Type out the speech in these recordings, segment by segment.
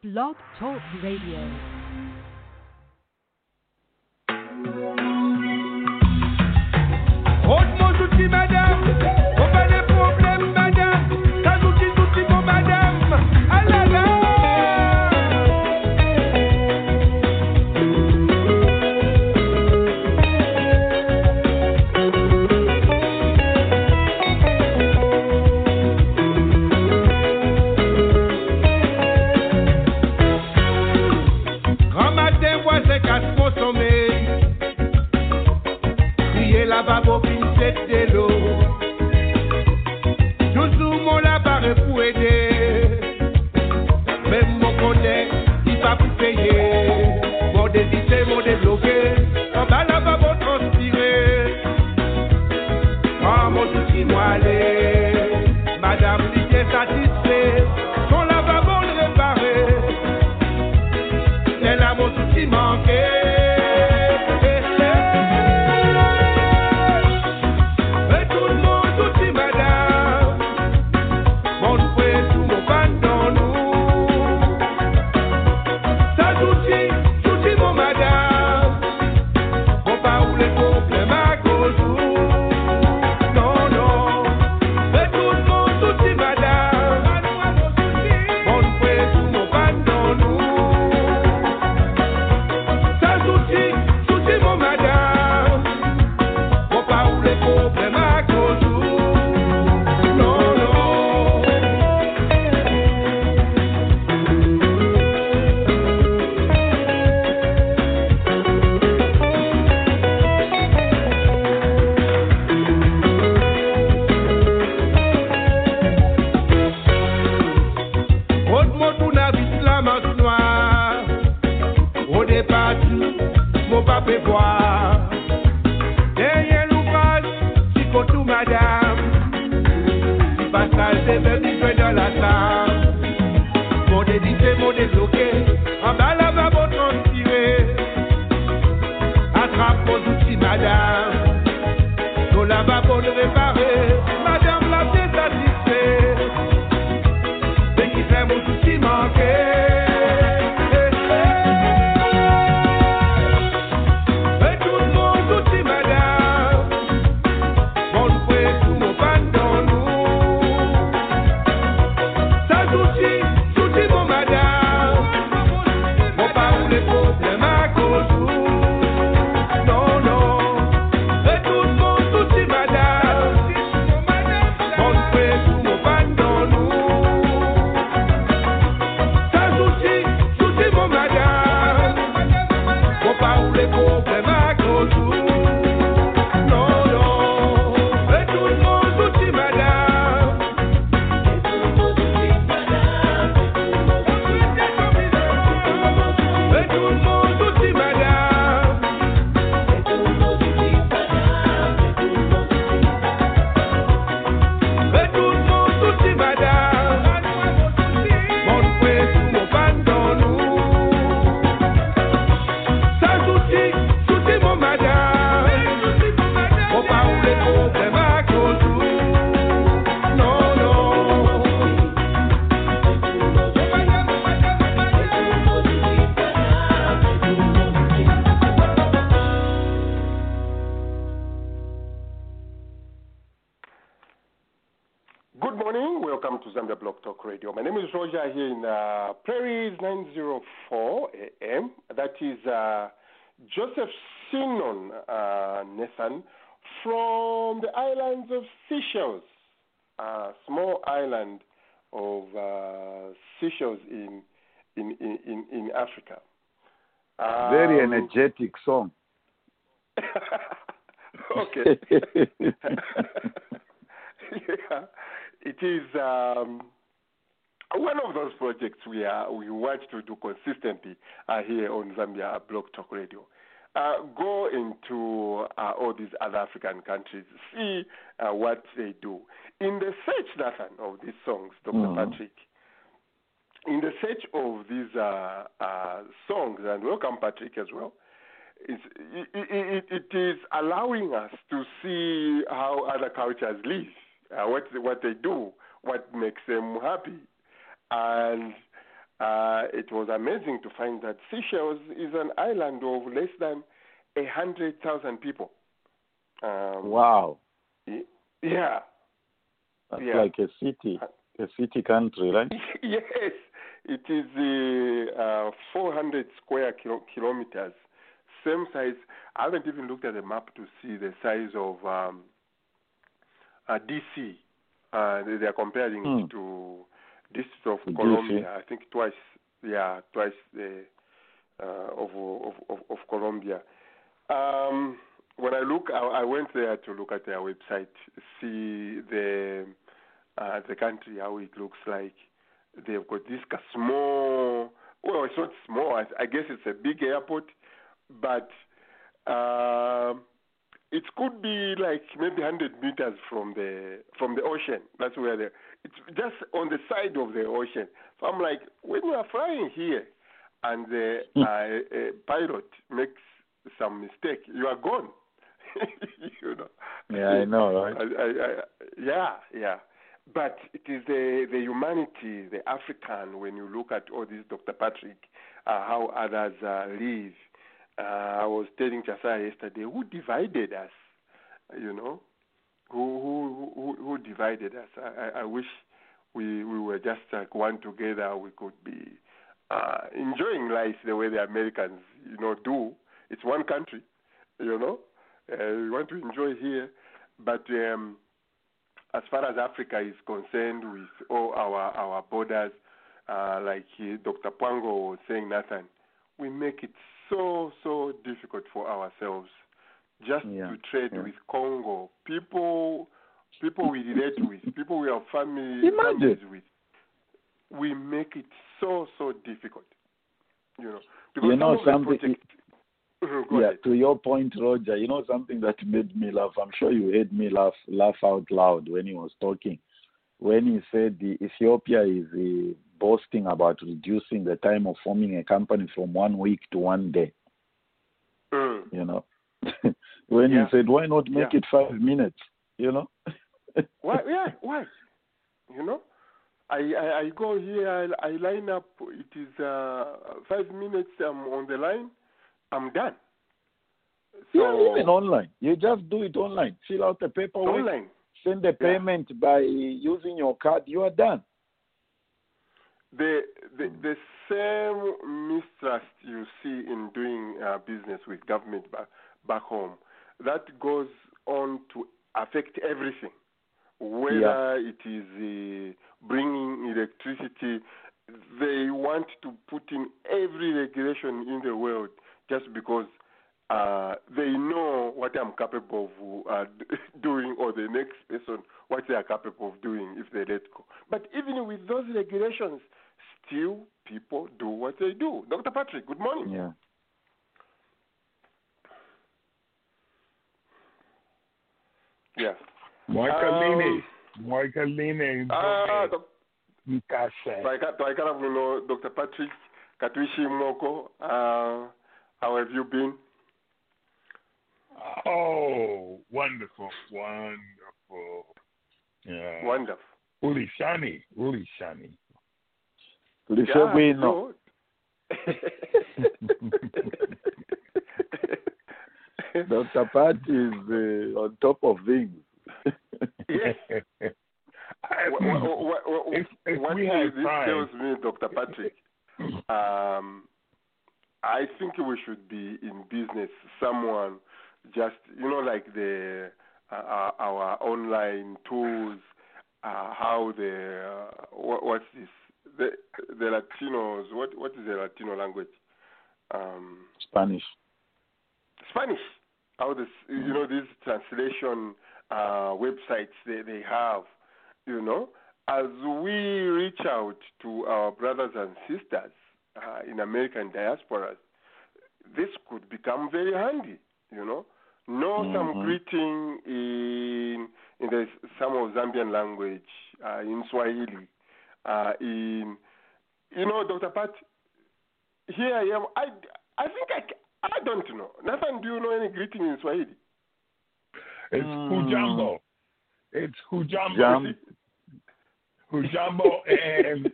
Blog Talk Radio. island of uh, Seychelles in, in, in, in Africa. Um, Very energetic song. okay. yeah, it is um, one of those projects we are we want to do consistently uh, here on Zambia Blog Talk Radio. Uh, go into uh, all these other African countries, see uh, what they do in the search, Nathan, of these songs, doctor mm-hmm. Patrick, in the search of these uh, uh, songs, and welcome Patrick as well, it, it, it is allowing us to see how other cultures live, uh, what, what they do, what makes them happy. And uh, it was amazing to find that Seychelles is an island of less than 100,000 people. Um, wow. Yeah. Yeah. like a city, a city country, right? yes, it is uh, uh, 400 square kilo- kilometers. Same size. I haven't even looked at the map to see the size of um, uh, DC. Uh, they, they are comparing Hmm. it to District of To Columbia. I think twice. Yeah, twice the uh, of, of of of Columbia. Um, when I look, I, I went there to look at their website, see the uh, the country how it looks like. They've got this small. Well, it's not small. I, I guess it's a big airport, but um it could be like maybe 100 meters from the from the ocean. That's where they. It's just on the side of the ocean. So I'm like, when you are flying here, and the uh, uh, pilot makes some mistake, you are gone. you know. Yeah, I know, right? I, I, I, yeah, yeah. But it is the the humanity, the African. When you look at all this, Dr. Patrick, uh, how others uh, live. Uh, I was telling Chasaya yesterday, who divided us? You know, who who who, who divided us? I, I, I wish we we were just like one together. We could be uh, enjoying life the way the Americans, you know, do. It's one country, you know. Uh, we want to enjoy here, but um, as far as Africa is concerned, with all our our borders, uh, like uh, Dr. Pwango was saying, Nathan, we make it so so difficult for ourselves just Yeah, to trade yeah. with Congo. People people we relate with, people we have family families with, we make it so so difficult. You know, because You know some of the something- go yeah, ahead. to your point, Roger, you know something that made me laugh. I'm sure you heard me laugh laugh out loud when he was talking. When he said the Ethiopia is uh, boasting about reducing the time of forming a company from one week to one day. Mm. You know, when Yeah. he said, "Why not make Yeah. it five minutes?" You know. Why? Yeah, why? You know, I I, I go here, I, I line up. It is uh, five minutes. I'm on the line. I'm done. So yeah, even online. You just do it online. Fill out the paperwork. online. Send the payment by using your card. You are done. The, the the same mistrust you see in doing uh, business with government back back home, that goes on to affect everything. Whether it is uh, bringing electricity, they want to put in every regulation in the world just because uh, they know what I'm capable of uh, doing, or the next person what they are capable of doing if they let go. But even with those regulations, still people do what they do. Dr. Patrick, good morning. Yeah. Yeah. Mwakaline. Mwakaline. Ah, doc- Nkase. twaika- twaikala kuno Dr. Patrick Katuishi Moko. Uh, how have you been? Oh, wonderful, wonderful. Yeah. Wonderful. Uli shani, uli shani. Tulishe Yeah, bwino. good. Dr. Pat is uh, on top of things. yes. I- Wha- wha- wha- wha- If- if what we this had time. tells me, Dr. Patrick, um, I think we should be in business. Someone just, you know, like the uh, our, our online tools, uh, how the uh, what, what's this? The the Latinos. What what is the Latino language? Um, Spanish. Spanish. How this, you know, these translation uh, websites they, they have, you know, as we reach out to our brothers and sisters uh, in American diasporas, this could become very handy, you know. Know some Mhm. greeting in in the some of Zambian language, uh, in Swahili, uh, in you know, Dr. Pat. Here I am. I I think I ca- I don't know. Nathan, do you know any greeting in Swahili? It's Mm. hujambo. It's hujambo. Jam- Hujambo and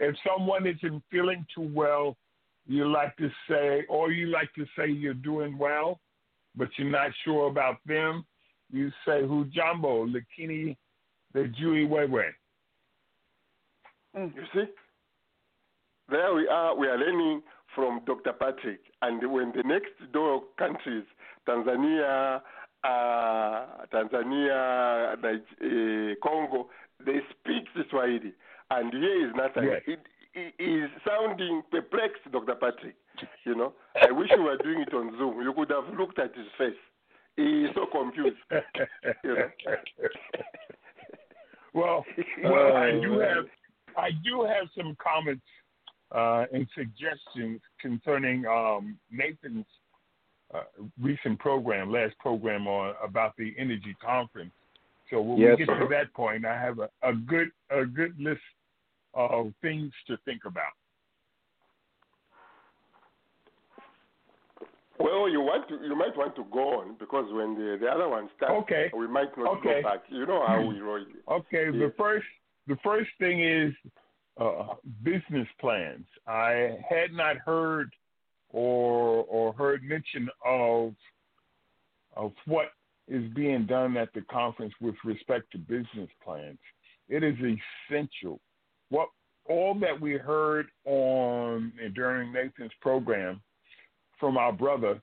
if someone isn't feeling too well, you like to say, or you like to say you're doing well, but you're not sure about them, you say Hujambo, Lakini, the Jui Wewe. You see? There we are. We are learning from Dr. Patrick. And when the next door countries, Tanzania, uh, Tanzania, uh, Congo, they speak Swahili. And here is nothing. Yes. It, it is sounding perplexed, Dr. Patrick. You know, I wish you were doing it on Zoom. You could have looked at his face. He is so confused. You know? well, well, I Uh, do have I do have some comments uh, and suggestions concerning um, Nathan's uh, recent program, last program on about the energy conference. So when Yes, we get sir. to that point, I have a, a good a good list of things to think about. Well, you want to, you might want to go on because when the, the other one starts, Okay. we might not Okay. go back. You know how we roll. Okay, the first the first thing is uh, business plans. I had not heard or or heard mention of of what is being done at the conference with respect to business plans. It is essential. What all that we heard on during Nathan's program from our brother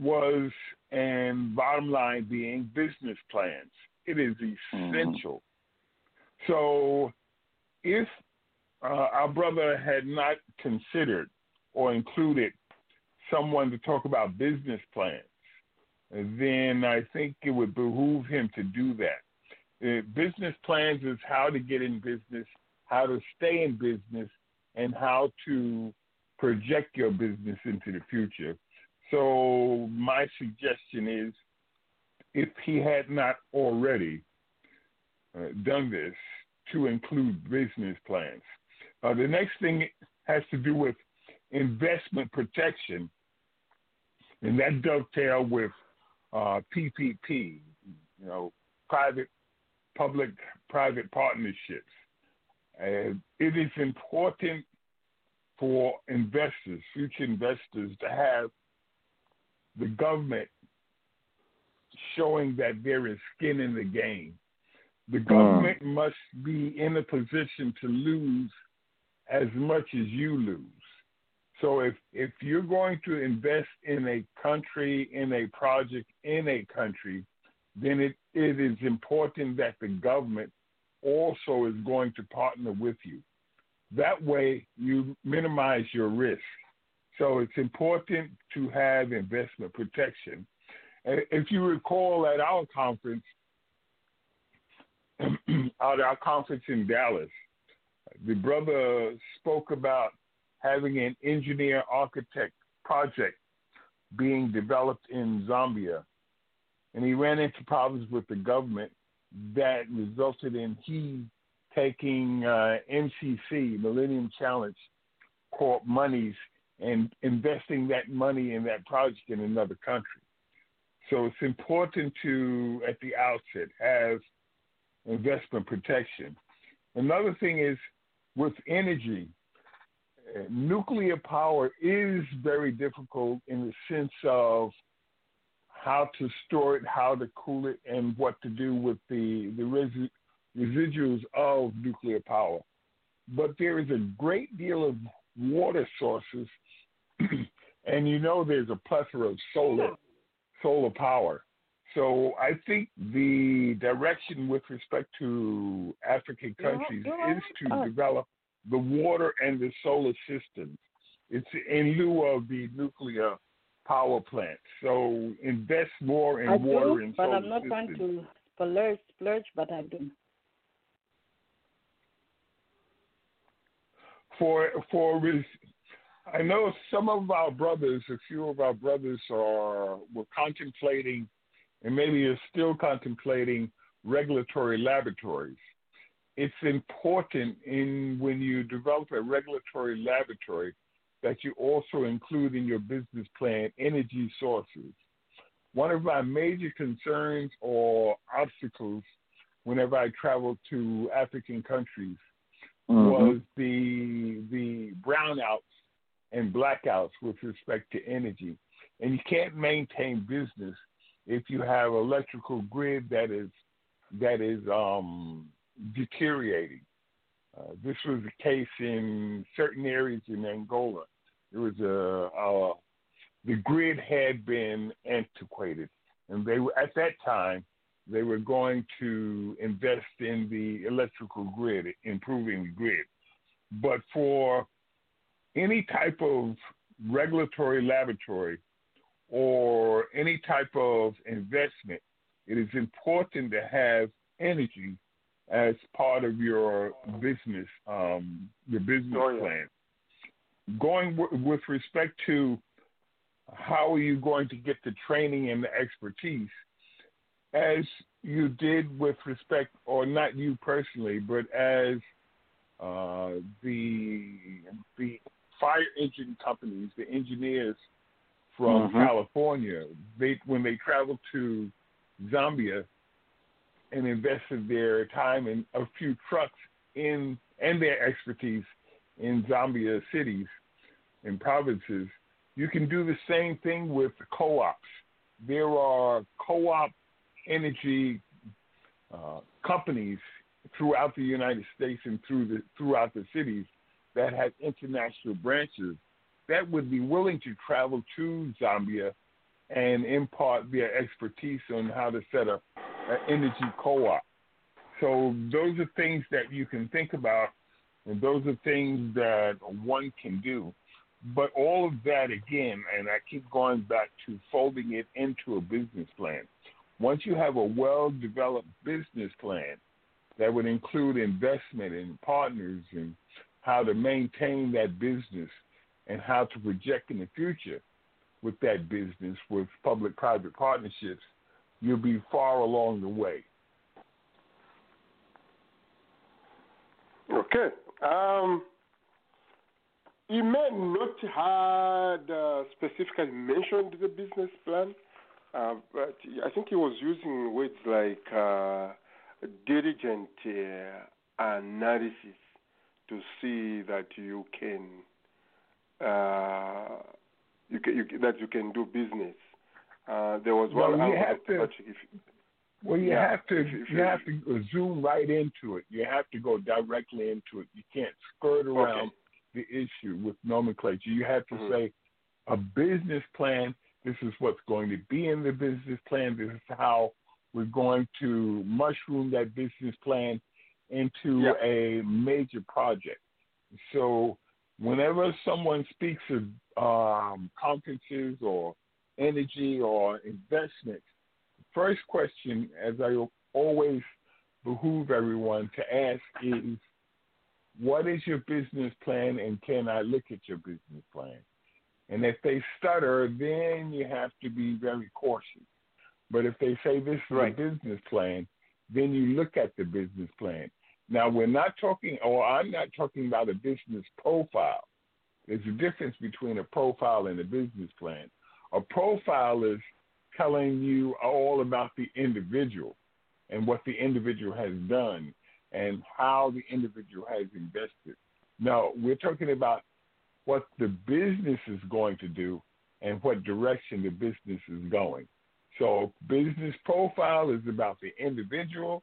was, and bottom line being, business plans. It is essential. So, if uh, our brother had not considered or included someone to talk about business plans, then I think it would behoove him to do that. Uh, business plans is how to get in business, how to stay in business, and how to project your business into the future. So, my suggestion is if he had not already uh, done this, to include business plans. Uh, the next thing has to do with investment protection, and that dovetail with uh, PPP, you know, private, public, private partnerships. Uh, it is important for investors, future investors, to have the government showing that there is skin in the game. The government must be in a position to lose as much as you lose. So if if you're going to invest in a country, in a project, in a country, then it, it is important that the government also is going to partner with you. That way you minimize your risk. So it's important to have investment protection. If you recall at our conference, at our conference in Dallas, the brother spoke about having an engineer architect project being developed in Zambia. And he ran into problems with the government that resulted in he taking uh, MCC, Millennium Challenge Corp monies, and investing that money in that project in another country. So it's important to, at the outset, have investment protection. Another thing is with energy, uh, nuclear power is very difficult in the sense of how to store it, how to cool it, and what to do with the, the resi- residuals of nuclear power. But there is a great deal of water sources, and you know there's a plethora of solar solar power. So I think the direction with respect to African countries is to develop the water and the solar systems. It's in lieu of the nuclear power plant. So invest more in I water do, and but solar I'm not systems. trying to splurge, splurge, but I do. for for I know some of our brothers, a few of our brothers are were contemplating, and maybe are still contemplating regulatory laboratories. It's important in when you develop a regulatory laboratory that you also include in your business plan energy sources. One of my major concerns or obstacles whenever I travel to African countries Mhm. was the the brownouts and blackouts with respect to energy. And you can't maintain business if you have electrical grid that is that is um, deteriorating. Uh, this was the case in certain areas in Angola. There was a, a the grid had been antiquated, and they were at that time they were going to invest in the electrical grid, improving the grid. But for any type of regulatory laboratory or any type of investment, it is important to have energy as part of your business, um, your business Oh, yeah. plan. Going w- with respect to how are you going to get the training and the expertise, as you did with respect, or not you personally, but as uh, the the fire engine companies, the engineers from Mhm. California, they when they traveled to Zambia and invested their time and a few trucks in and their expertise in Zambia cities and provinces, you can do the same thing with co-ops. There are co-op energy uh, companies throughout the United States and through the throughout the cities that have international branches that would be willing to travel to Zambia and impart their expertise on how to set up an energy co-op. So those are things that you can think about, and those are things that one can do. But all of that again, and I keep going back to folding it into a business plan. Once you have a well-developed business plan that would include investment and partners and how to maintain that business and how to project in the future with that business with public-private partnerships, you'll be far along the way. Okay. Um, he may not had uh, specifically mentioned the business plan, uh, but I think he was using words like uh, diligent uh, analysis to see that you can, uh, you can, you, that you can do business. Uh, there was Well, one. you I- I- have to- Patrick, if- Well, you Yeah, have to you have to zoom right into it. You have to go directly into it. You can't skirt around the issue with nomenclature. You have to Mhm. say a business plan. This is what's going to be in the business plan. This is how we're going to mushroom that business plan into Yeah. a major project. So whenever someone speaks of um, conferences or energy or investment, first question, as I always behoove everyone to ask, is what is your business plan and can I look at your business plan? And if they stutter, then you have to be very cautious. But if they say this is Right. a business plan, then you look at the business plan. Now, we're not talking, or I'm not talking about a business profile. There's a difference between a profile and a business plan. A profile is telling you all about the individual and what the individual has done and how the individual has invested. No, we're talking about what the business is going to do and what direction the business is going. So, business profile is about the individual,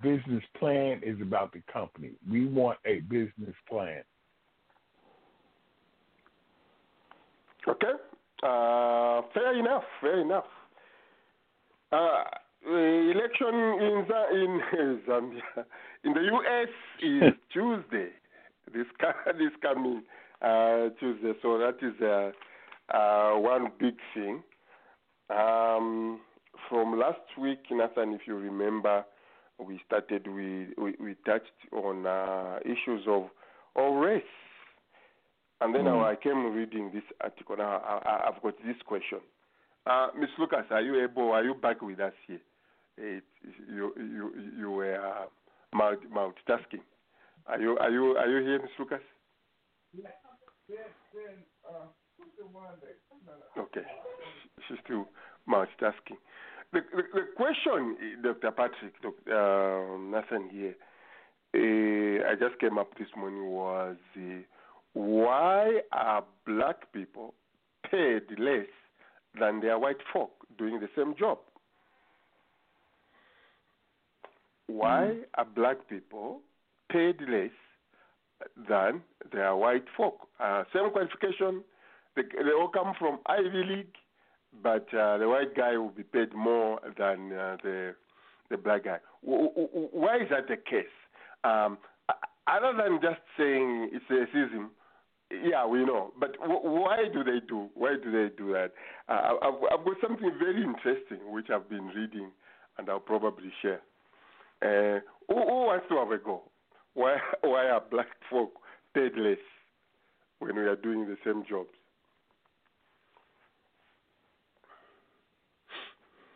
business plan is about the company. We want a business plan. Okay. Uh, fair enough. Fair enough. Uh, the election in Z- in Zambia, in the U.S. is Tuesday. This this coming uh, Tuesday. So that is uh, uh, one big thing. Um, from last week, Nathan, if you remember, we started we we, we touched on uh, issues of of race. And then Mm. I came reading this article. Now I, I, I've got this question. Uh, Miss Lucas, are you able? Are you back with us here? It, you you you were uh, multi, multitasking. Are you are you are you here, Miss Lucas? Okay, She- she's still multitasking. The, the, the question, Dr. Patrick, Dr. Uh, Nathan here, uh, I just came up this morning was uh, why are black people paid less than their white folk doing the same job? Why are black people paid less than their white folk? Uh, same qualification, they, they all come from Ivy League, but uh, the white guy will be paid more than uh, the the black guy. W- w- why is that the case? Um, other than just saying it's racism, yeah, we know. But w- why do they do? Why do they do that? Uh, I've, I've got something very interesting which I've been reading, and I'll probably share. Uh, who, who wants to have a go? Why why are black folk paid less when we are doing the same jobs?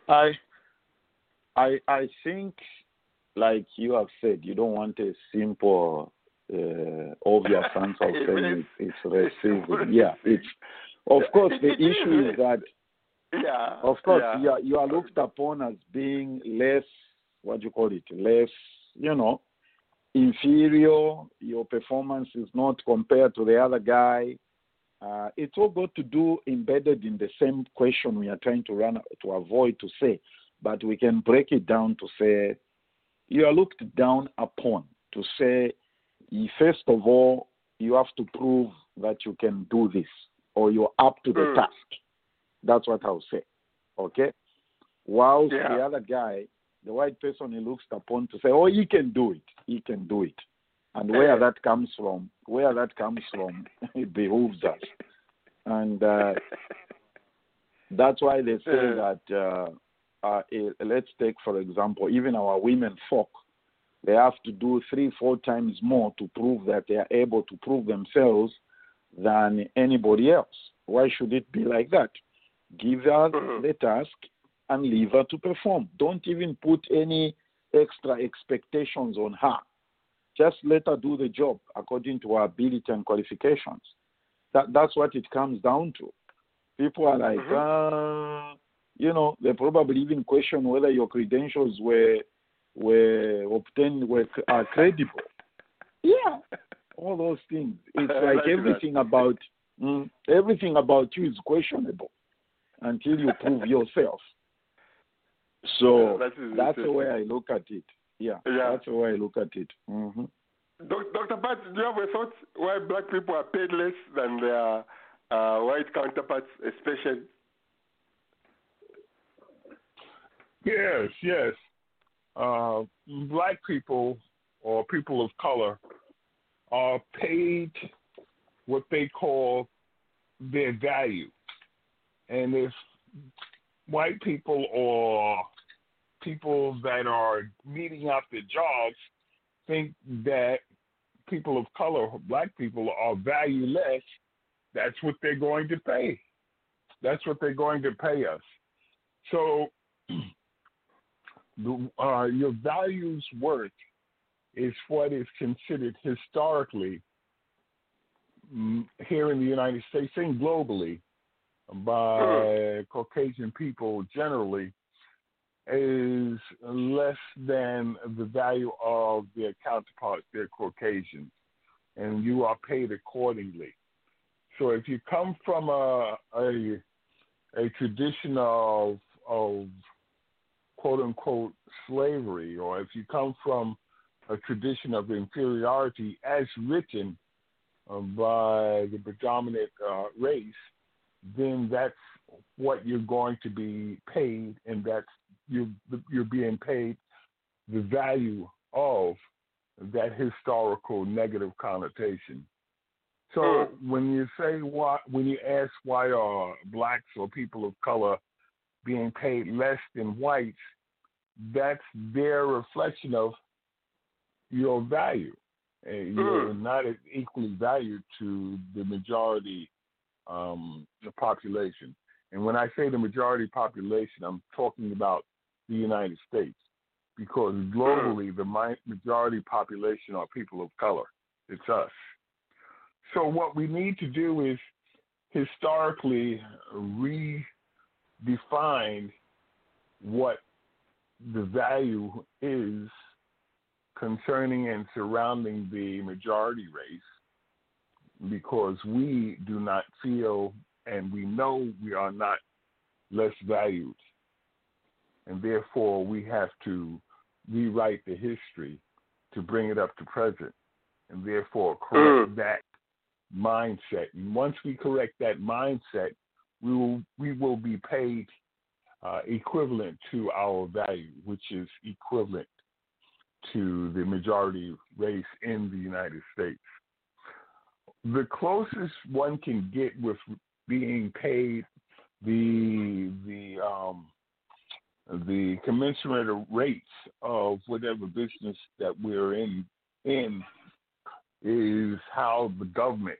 I, I, I think, like you have said, you don't want a simple, uh, obvious answer saying is. it's, it's racism. Yeah, it's. Of course, the issue is that, Yeah. of course, yeah. you are you are looked upon as being less. What do you call it? Less, you know, inferior. Your performance is not compared to the other guy. Uh, it's all got to do embedded in the same question we are trying to run to avoid to say, but we can break it down to say you are looked down upon. To say, first of all, you have to prove that you can do this or you're up to the Mm. task. That's what I'll say. Okay? Whilst Yeah. the other guy, the white person, he looks upon to say, oh, he can do it. He can do it. And where that comes from, where that comes from, it behooves us. And uh, that's why they say that, uh, uh, eh, let's take, for example, even our women folk, they have to do three, four times more to prove that they are able to prove themselves than anybody else. Why should it be like that? Give her Mhm. the task and leave her to perform. Don't even put any extra expectations on her. Just let her do the job according to her ability and qualifications. That, that's what it comes down to. People are like, uh, you know, they probably even question whether your credentials were were obtained were are credible. Yeah, all those things. It's I like like that. everything about mm, everything about you is questionable until you prove yourself. So Yeah, that is that's the way I look at it. Yeah, Yeah. that's the way I look at it. hmm Dr. Pat, do you have a thought why black people are paid less than their uh, white counterparts, especially? Yes, yes. Uh, black people or people of color are paid what they call their value. And if white people or people that are meting out their jobs think that people of color, black people, are valueless, that's what they're going to pay. That's what they're going to pay us. So the, uh, your value's worth is what is considered historically mm, here in the United States and globally by Caucasian people generally is less than the value of their counterparts, their Caucasians, and you are paid accordingly. So if you come from a a, a tradition of of quote unquote slavery, or if you come from a tradition of inferiority as written uh, by the predominant uh, race, then that's what you're going to be paid, and that's you're, you're being paid the value of that historical negative connotation. So when you say why, when you ask why are blacks or people of color being paid less than whites, that's their reflection of your value. And you're not as equally valued to the majority um, the population. And when I say the majority population, I'm talking about the United States because globally the majority population are people of color. It's us. So what we need to do is historically redefine what the value is concerning and surrounding the majority race because we do not feel and we know we are not less valued. And therefore, we have to rewrite the history to bring it up to present and therefore correct Mm. that mindset. And once we correct that mindset, we will we will be paid uh, equivalent to our value, which is equivalent to the majority race in the United States. The closest one can get with being paid the the um, the commensurate rates of whatever business that we're in in is how the government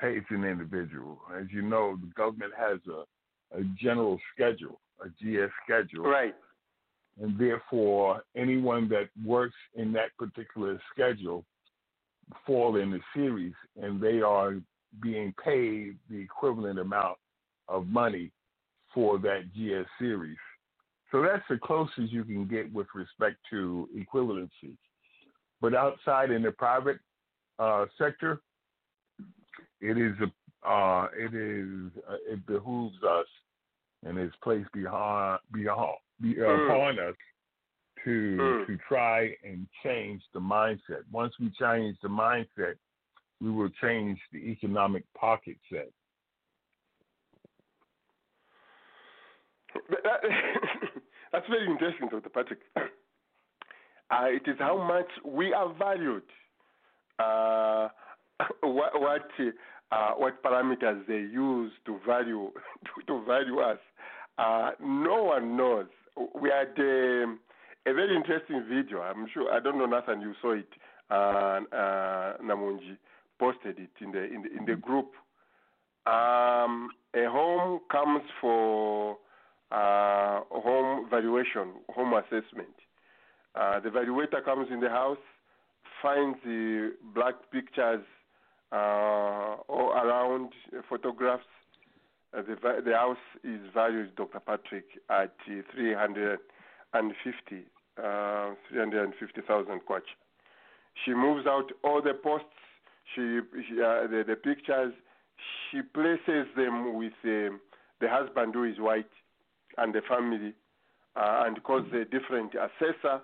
pays an individual. As you know, the government has a, a general schedule, a GS schedule, Right. and therefore anyone that works in that particular schedule fall in the series, and they are being paid the equivalent amount of money for that GS series. So that's the closest you can get with respect to equivalency. But outside in the private uh, sector, it is a, uh, it is uh, it behooves us and it's placed behind behind be, uh, Mm. upon us to Mm. to try and change the mindset. Once we change the mindset, we will change the economic pocket set. That- That's very interesting, Dr. Patrick. Uh, it is how much we are valued. What what, uh, what parameters they use to value to, to value us? Uh, no one knows. We had um, a very interesting video. I'm sure I don't know Nathan, you saw it. Uh, uh, Namunji posted it in the in the, in the group. Um, a home comes for uh, home valuation, home assessment. Uh, the valuator comes in the house, finds the black pictures all around, uh, photographs. Uh, the, the house is valued, Dr. Patrick, at uh, 350, uh, 350,000 kwacha. She moves out all the posts, she, she uh, the, the pictures, she places them with um, the husband who is white and the family, uh, and because a different assessor,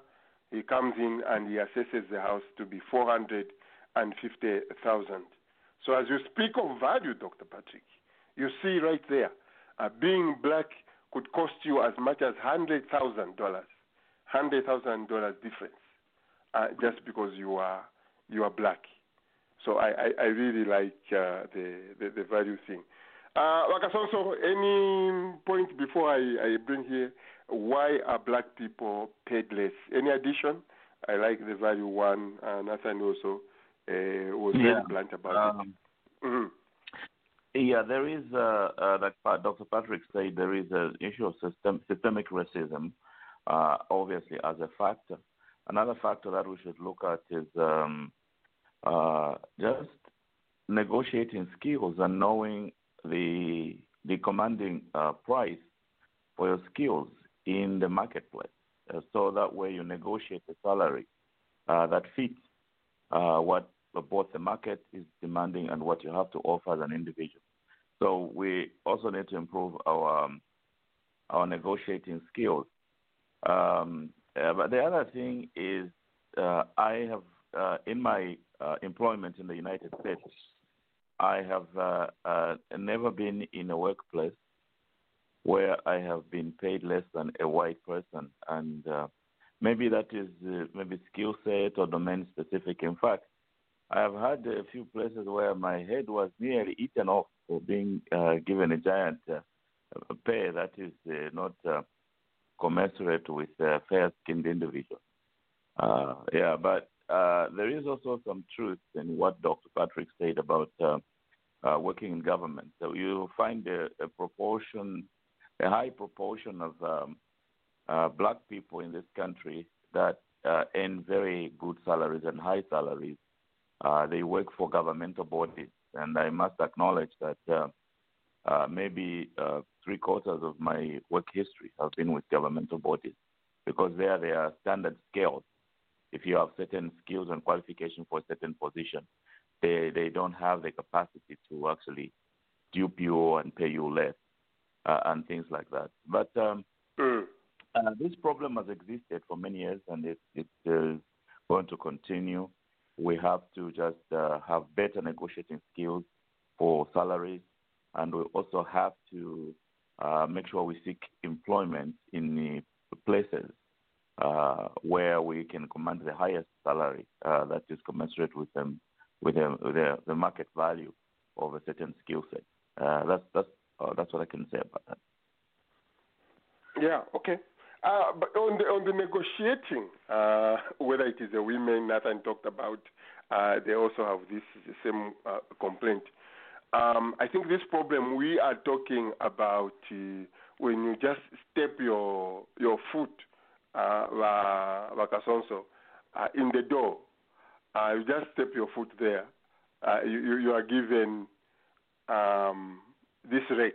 he comes in and he assesses the house to be 450,000. So as you speak of value, Dr. Patrick, you see right there, uh, being black could cost you as much as $100,000, $100,000 difference, uh, just because you are, you are black. So I, I, I really like uh, the, the, the value thing. Uh, Wakasonso, any point before I, I bring here why are black people paid less? Any addition? I like the value one. Uh, Nathan also uh, was Yeah. very blunt about Um, it. hmm Yeah, there is, uh, uh, like Dr. Patrick said, there is an issue of system, systemic racism, uh, obviously, as a factor. Another factor that we should look at is um, uh, just negotiating skills and knowing the, the commanding uh, price for your skills in the marketplace. Uh, so that way you negotiate a salary uh, that fits what both the market is demanding and what you have to offer as an individual. So we also need to improve our um, our negotiating skills. Um, uh, but the other thing is, uh, I have uh, in my uh, employment in the United States, I have uh, uh, never been in a workplace where I have been paid less than a white person, and maybe that is maybe skill set or domain specific. In fact, I have had a few places where my head was nearly eaten off for being uh, given a giant uh, pay that is uh, not uh, commensurate with a fair-skinned individual. Uh, yeah, but uh, there is also some truth in what Dr. Patrick said about working in government. So you find a, a proportion, a high proportion of um, black people in this country that earn very good salaries and high salaries. Uh, they work for governmental bodies, and I must acknowledge that uh, uh, maybe uh, three quarters of my work history have been with governmental bodies because there there are standard scales if you have certain skills and qualification for a certain position, they they don't have the capacity to actually dupe you and pay you less uh, and things like that. But um, Mm. uh, this problem has existed for many years, and it, it is going to continue. We have to just uh, have better negotiating skills for salaries, and we also have to uh, make sure we seek employment in the places uh, where we can command the highest salary uh, that is commensurate with them with, the, the, the market value of a certain skill set. Uh, that's that's uh, that's what I can say about that. Yeah, okay. Uh, but on the on the negotiating, uh, whether it is the women Nathan talked about, uh, they also have this same uh, complaint. Um, I think this problem we are talking about uh, when you just step your your foot, uh, uh, in the door. You just step your foot there. You, you are given um, this rate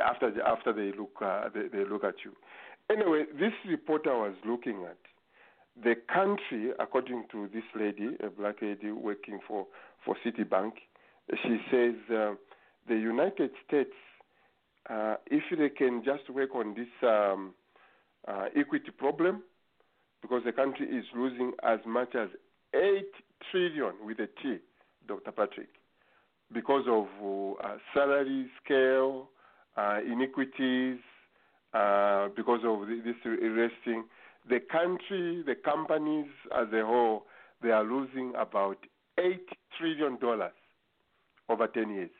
after the, after they look they, they look at you. Anyway, this reporter was looking at the country, according to this lady, a black lady working for for Citibank. She says uh, the United States, uh, if they can just work on this um, uh, equity problem, because the country is losing as much as eight trillion with a T, Dr. Patrick, because of uh, salary scale uh, iniquities, uh, because of this arresting. The country, the companies as a whole, they are losing about eight trillion dollars over ten years.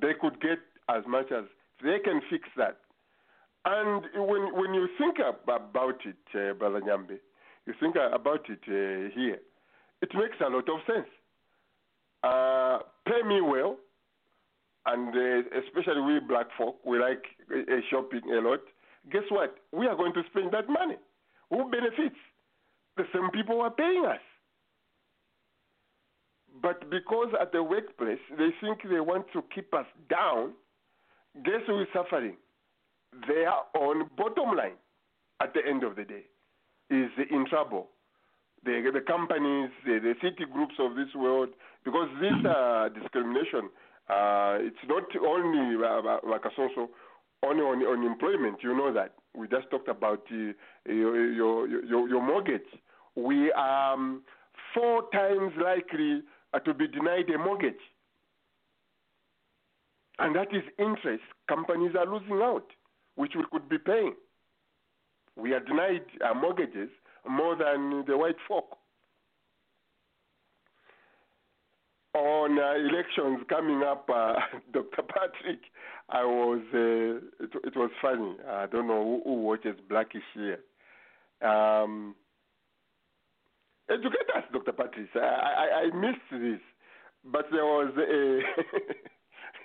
They could get as much as they can fix that. And when when you think about it, uh, Brother Nyambe, you think about it uh, here, it makes a lot of sense. Uh, pay me well, and uh, especially we black folk, we like uh, shopping a lot. Guess what? We are going to spend that money. Who benefits? The same people who are paying us. But because at the workplace they think they want to keep us down, guess who is suffering? Their own bottom line at the end of the day is in trouble. The, the companies, the, the Citigroups of this world, because this uh, discrimination uh, it's not only Wakasonso, only on, on employment. You know that. We just talked about uh, your, your, your, your mortgage. We are um, four times likely uh, to be denied a mortgage. And that is interest. Companies are losing out, which we could be paying. We are denied uh, mortgages more than the white folk. On uh, elections coming up, uh, Dr. Patrick, I was uh, it, it, was funny. I don't know who, who watches Black-ish here. Um, educate us, Dr. Patrick. I, I, I missed this, but there was a.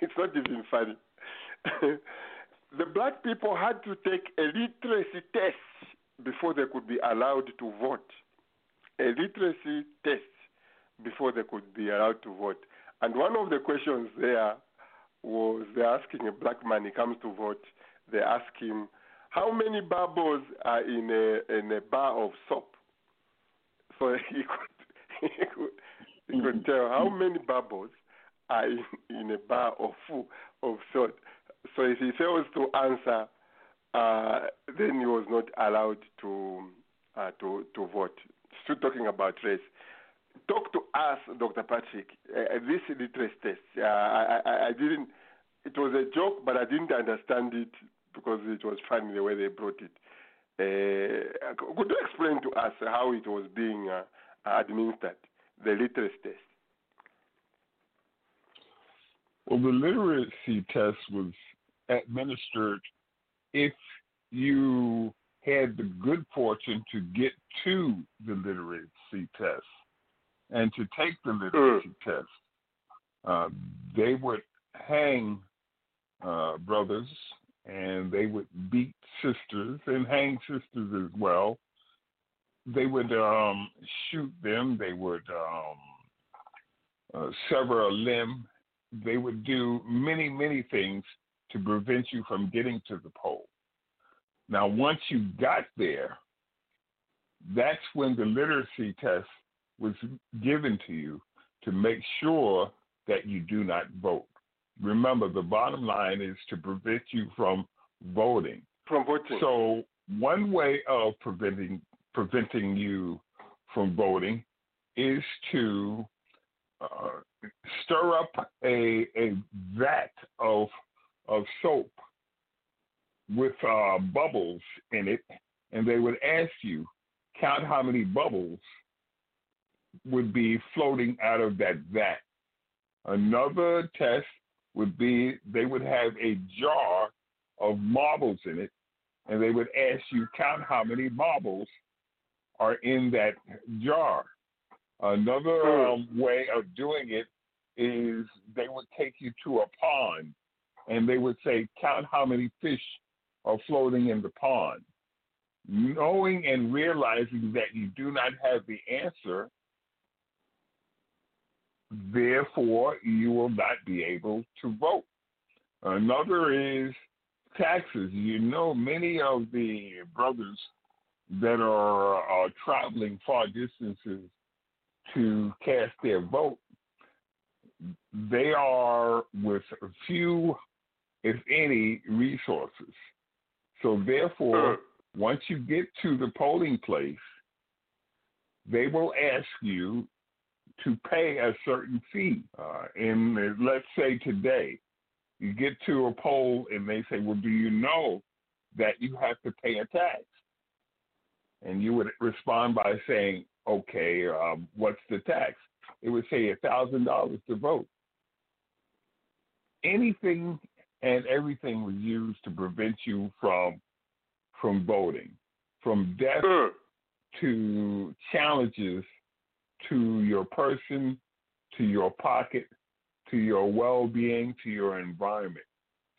it's not even funny. the black people had to take a literacy test before they could be allowed to vote. A literacy test before they could be allowed to vote. And one of the questions there was they're asking a black man, he comes to vote, they ask him, how many bubbles are in a, in a bar of soap? So he could, he could, he could tell how many bubbles are in, in a bar of, of soap. So if he fails to answer, uh, then he was not allowed to, uh, to, to vote. Still talking about race talk to us, Dr. Patrick. Uh, this literacy test, uh, I, I, I, didn't. It was a joke, but I didn't understand it because it was funny the way they brought it. Uh, could you explain to us how it was being uh, administered, the literacy test? Well, the literacy test was administered if you had the good fortune to get to the literacy test and to take the literacy mm. test. Uh, they would hang uh, brothers and they would beat sisters and hang sisters as well. They would um, shoot them. They would um, uh, sever a limb. They would do many, many things to prevent you from getting to the poll. Now, once you got there, that's when the literacy test was given to you to make sure that you do not vote. Remember, the bottom line is to prevent you from voting. From voting. So one way of preventing preventing you from voting is to uh, stir up a a vat of of soap with uh, bubbles in it, and they would ask you count how many bubbles would be floating out of that vat. Another test would be they would have a jar of marbles in it, and they would ask you count how many marbles are in that jar. Another um, way of doing it is they would take you to a pond, and they would say count how many fish are floating in the pond. Knowing and realizing that you do not have the answer, therefore you will not be able to vote. Another is taxes. You know, many of the brothers that are, are traveling far distances to cast their vote, they are with few, if any, resources. So therefore, uh. once you get to the polling place, they will ask you to pay a certain fee. Uh, and let's say today, you get to a poll and they say, Well, do you know that you have to pay a tax? And you would respond by saying, Okay, um, what's the tax? It would say $1,000 to vote. Anything and everything was used to prevent you from from voting, from death to challenges to your person, to your pocket, to your well-being, to your environment.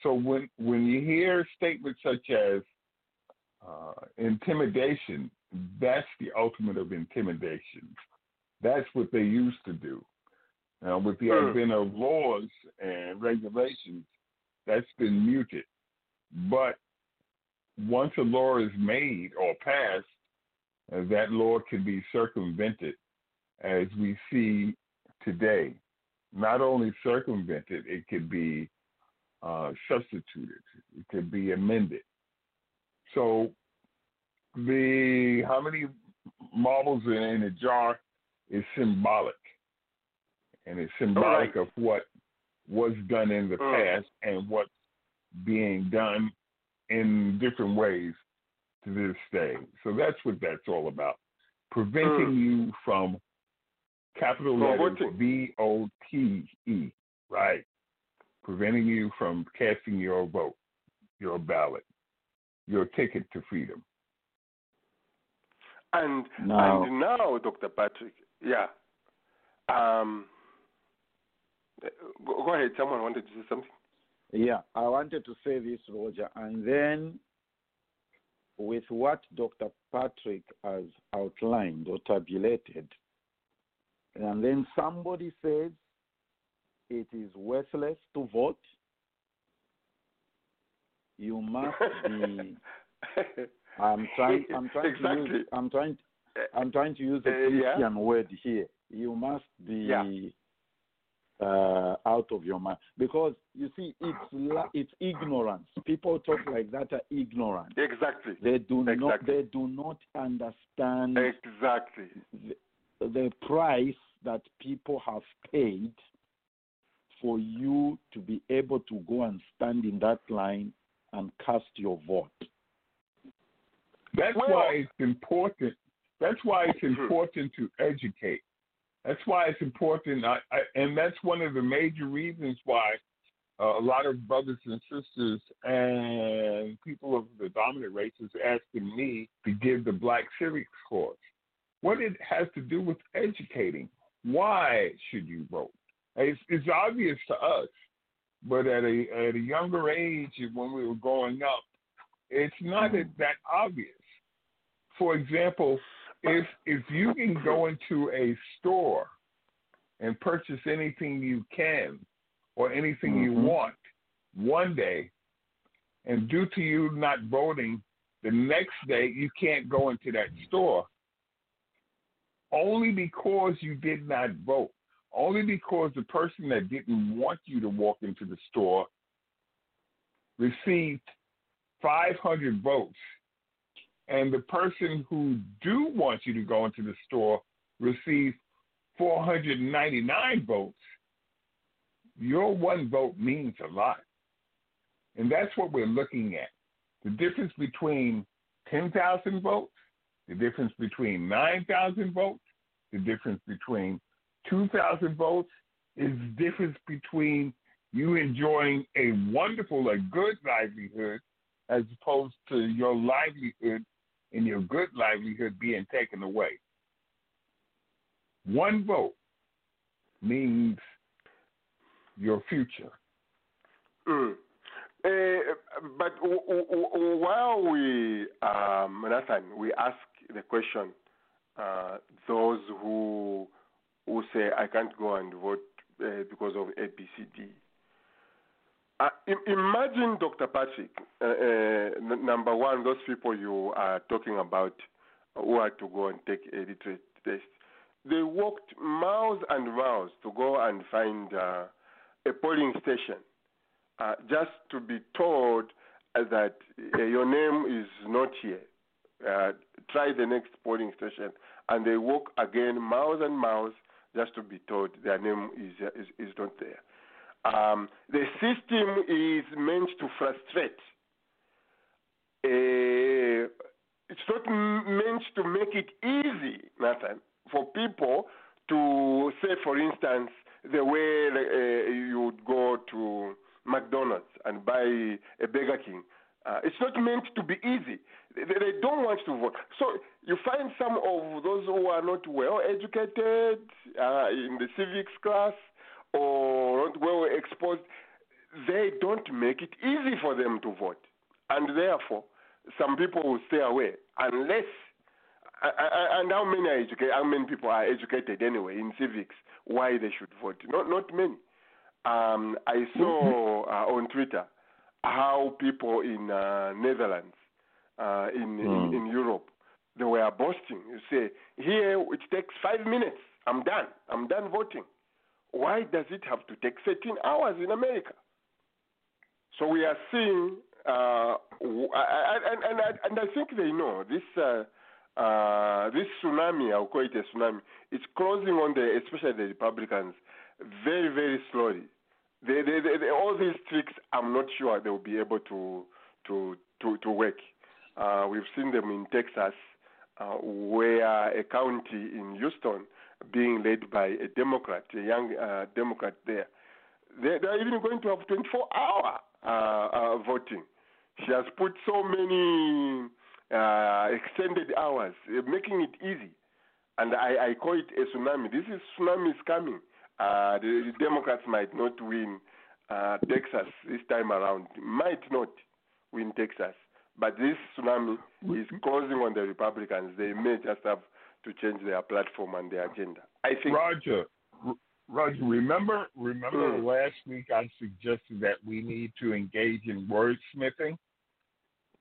So when when you hear statements such as uh, intimidation, that's the ultimate of intimidation. That's what they used to do. Now, with the Mm. advent of laws and regulations, that's been muted. But once a law is made or passed, uh, that law can be circumvented, as we see today. Not only circumvented, it could be uh, substituted, it could be amended. So, the how many marbles are in a jar is symbolic, and it's symbolic of what was done in the Mm. past and what's being done in different ways to this day. So that's what that's all about. Preventing you from capital From letters voting. V O T E, right? Preventing you from casting your vote, your ballot, your ticket to freedom. And Now- and now, Dr. Patrick, yeah. Um, go, go ahead. Someone wanted to say something. Yeah, I wanted to say this, Roger, and then with what Dr. Patrick has outlined or tabulated, and then somebody says it is worthless to vote, you must be. I'm trying. I'm trying to use. I'm trying. I'm trying to use a Uh, yeah. Christian word here. You must be Yeah. uh, out of your mind because you see, it's la- it's ignorance. People talk like that are ignorant. Exactly. They do not. They do not understand Exactly. the, the price that people have paid for you to be able to go and stand in that line and cast your vote. That's Well- why it's important. That's why it's Mhm. important to educate. That's why it's important, I, I, and that's one of the major reasons why uh, a lot of brothers and sisters and people of the dominant races are asking me to give the Black Civics course. What it has to do with educating. Why should you vote? It's, it's obvious to us, but at a at a younger age, when we were growing up, it's not that obvious. For example, if if you can go into a store and purchase anything you can or anything you Mhm. want one day, and due to you not voting, the next day you can't go into that store only because you did not vote, only because the person that didn't want you to walk into the store received 500 votes, and the person who do want you to go into the store received 499 votes, your one vote means a lot. And that's what we're looking at. The difference between 10,000 votes, the difference between 9,000 votes, the difference between 2,000 votes is the difference between you enjoying a wonderful, a good livelihood as opposed to your livelihood and your good livelihood being taken away. One vote means your future. Mm. Uh, but w- w- while we, um, Nathan, we ask the question, uh, those who who say I can't go and vote uh, because of ABCD. Uh, imagine, Dr. Patrick, uh, uh, n- number one, those people you are talking about who had to go and take a literacy test. They walked miles and miles to go and find uh, a polling station uh, just to be told that uh, your name is not here. Uh, try the next polling station, and they walk again miles and miles just to be told their name is uh, is, is not there. Um, the system is meant to frustrate. Uh, it's not meant to make it easy, Nathan, for people to say, for instance, the way uh, you would go to McDonald's and buy a Burger King. Uh, it's not meant to be easy. They, they, don't want to vote. So you find some of those who are not well educated uh, in the civics class or not well exposed. They don't make it easy for them to vote, and therefore some people will stay away unless. And how many are educated? How many people are educated anyway in civics? Why they should vote? Not not many. Um, I saw uh, on Twitter how people in uh, Netherlands, uh, in, mm. in, in Europe, they were boasting. You say here it takes five minutes. I'm done. I'm done voting. Why does it have to take 13 hours in America? So we are seeing, uh, and, and, and, I think they know this. Uh, uh, this tsunami, I'll call it a tsunami, it's closing on the, especially the Republicans, very, very slowly. They, they, they, all these tricks, I'm not sure they will be able to to to, to work. Uh, we've seen them in Texas, uh, where a county in Houston being led by a Democrat, a young uh, Democrat there. They, they're even going to have 24 hour uh, uh, voting. She has put so many uh, extended hours, making it easy. And I, I call it a tsunami. This is tsunami is coming. Uh, the, the, Democrats might not win uh, Texas this time around. Might not win Texas, but this tsunami is closing on the Republicans. They may just have to change their platform and their agenda. I think. Roger, Roger, remember, remember mm. last week I suggested that we need to engage in wordsmithing.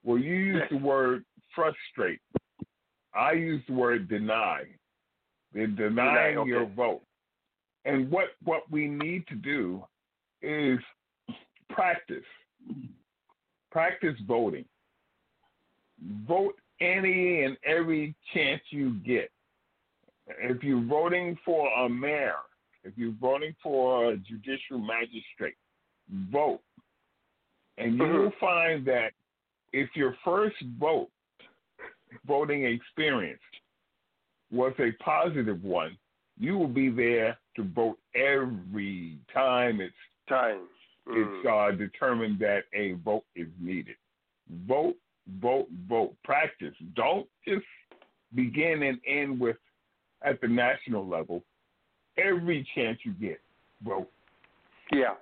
Well, you used yes. the word frustrate. I used the word deny. They're denying deny, okay. your vote. And what, what we need to do is practice. Practice voting. Vote any and every chance you get. If you're voting for a mayor, if you're voting for a judicial magistrate, vote. And you will mm-hmm. find that if your first vote, voting experience, was a positive one, you will be there to vote every time it's time mm. it's uh, determined that a vote is needed. Vote, vote, vote. Practice. Don't just begin and end with at the national level. Every chance you get, vote. Yeah.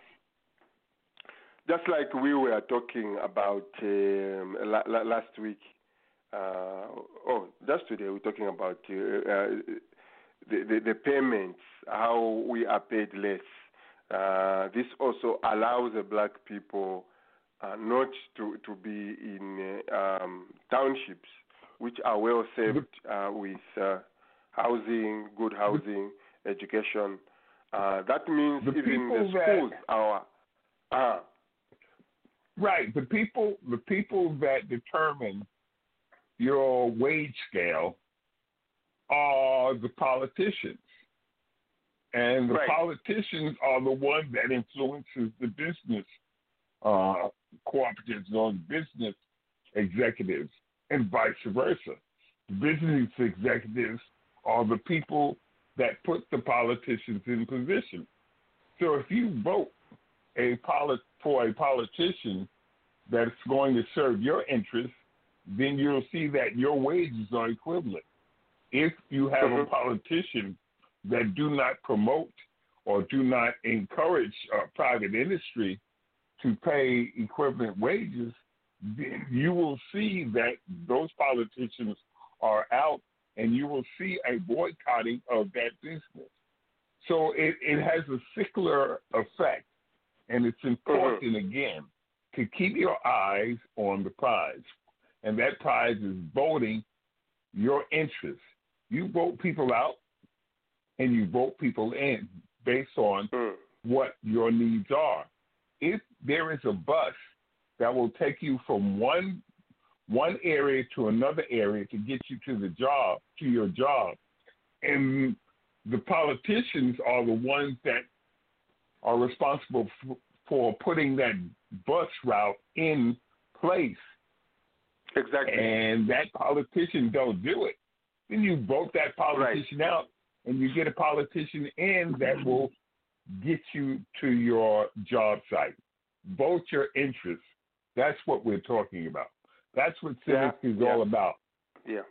Just like we were talking about um, la- la- last week. Uh, oh, just today we're talking about uh, uh the, the, the payments, how we are paid less. Uh, this also allows the black people uh, not to, to be in uh, um, townships which are well served uh, with uh, housing, good housing, education. Uh, that means The even the people that- schools are. Uh, Right. The people the people that determine your wage scale are the politicians. And the Right. politicians are the one that influences the business uh, cooperatives or business executives and vice versa. Business executives are the people that put the politicians in position. So if you vote a polit- for a politician that's going to serve your interests, then you'll see that your wages are equivalent. If you have a Mhm. politician that do not promote or do not encourage uh, private industry to pay equivalent wages, then you will see that those politicians are out and you will see a boycotting of that business. So it, it has a secular effect, and it's important again to keep your eyes on the prize, and that prize is voting your interests. You vote people out, and you vote people in based on mm, what your needs are. If there is a bus that will take you from one one area to another area to get you to the job, to your job, and the politicians are the ones that are responsible f- for putting that bus route in place, exactly. and that politician don't do it, then you vote that politician out, and you get a politician in that will get you to your job site. Vote your interests. That's what we're talking about. That's what Yeah, civics is yeah. all about. Yeah.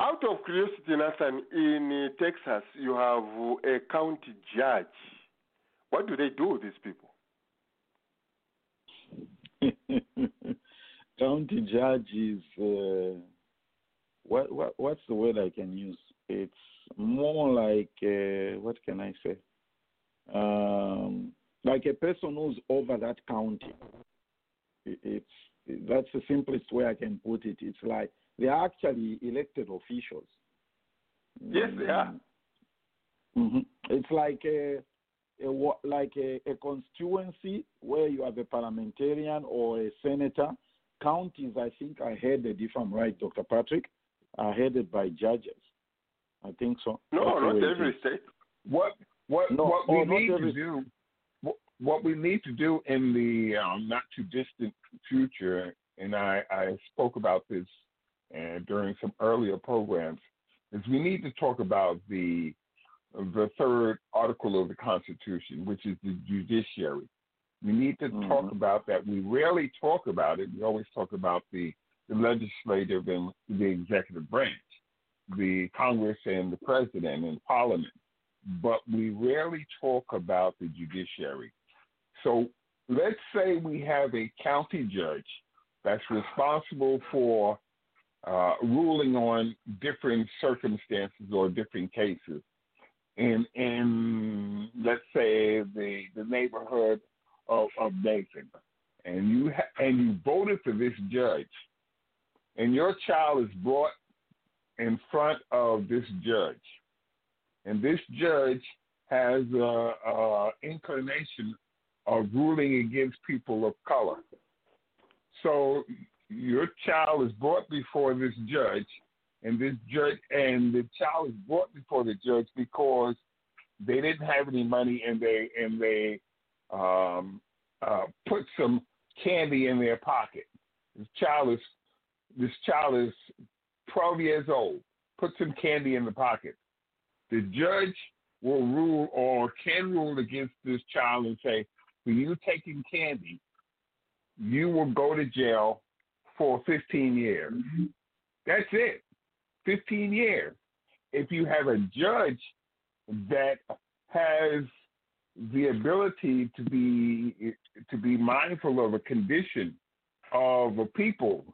Out of curiosity, Nathan, in uh, Texas, you have uh, a county judge. What do they do with these people? County judge is uh, what, what what's the word I can use? It's more like uh, what can I say? Um, like a person who's over that county. It- It's that's the simplest way I can put it. It's like they are actually elected officials. Yes, they are. hmm It's like a, a like a, a constituency where you have a parliamentarian or a senator. Counties, I think, are headed, if I'm right, Dr. Patrick, are headed by judges. I think so. No, not every state. What what No, what we oh, not need to do what, what we need to do in the um, not too distant future, and I, I spoke about this uh, during some earlier programs, is we need to talk about the the third article of the Constitution, which is the judiciary. We need to talk Mhm. about that. We rarely talk about it. We always talk about the, the legislative and the executive branch, the Congress and the president and Parliament but we rarely talk about the judiciary. So let's say we have a county judge that's responsible for uh, ruling on different circumstances or different cases. In, in let's say the, the neighborhood of, of Nathan, and you ha- and you voted for this judge, and your child is brought in front of this judge, and this judge has a, a inclination of ruling against people of color. So your child is brought before this judge, and this judge and the child is brought before the judge because they didn't have any money and they and they um, uh, put some candy in their pocket. This child is this child is 12 years old. Put some candy in the pocket. The judge will rule or can rule against this child and say, for you taking candy, you will go to jail for 15 years. Mm-hmm. That's it. 15 years. If you have a judge that has the ability to be to be mindful of a condition of a people,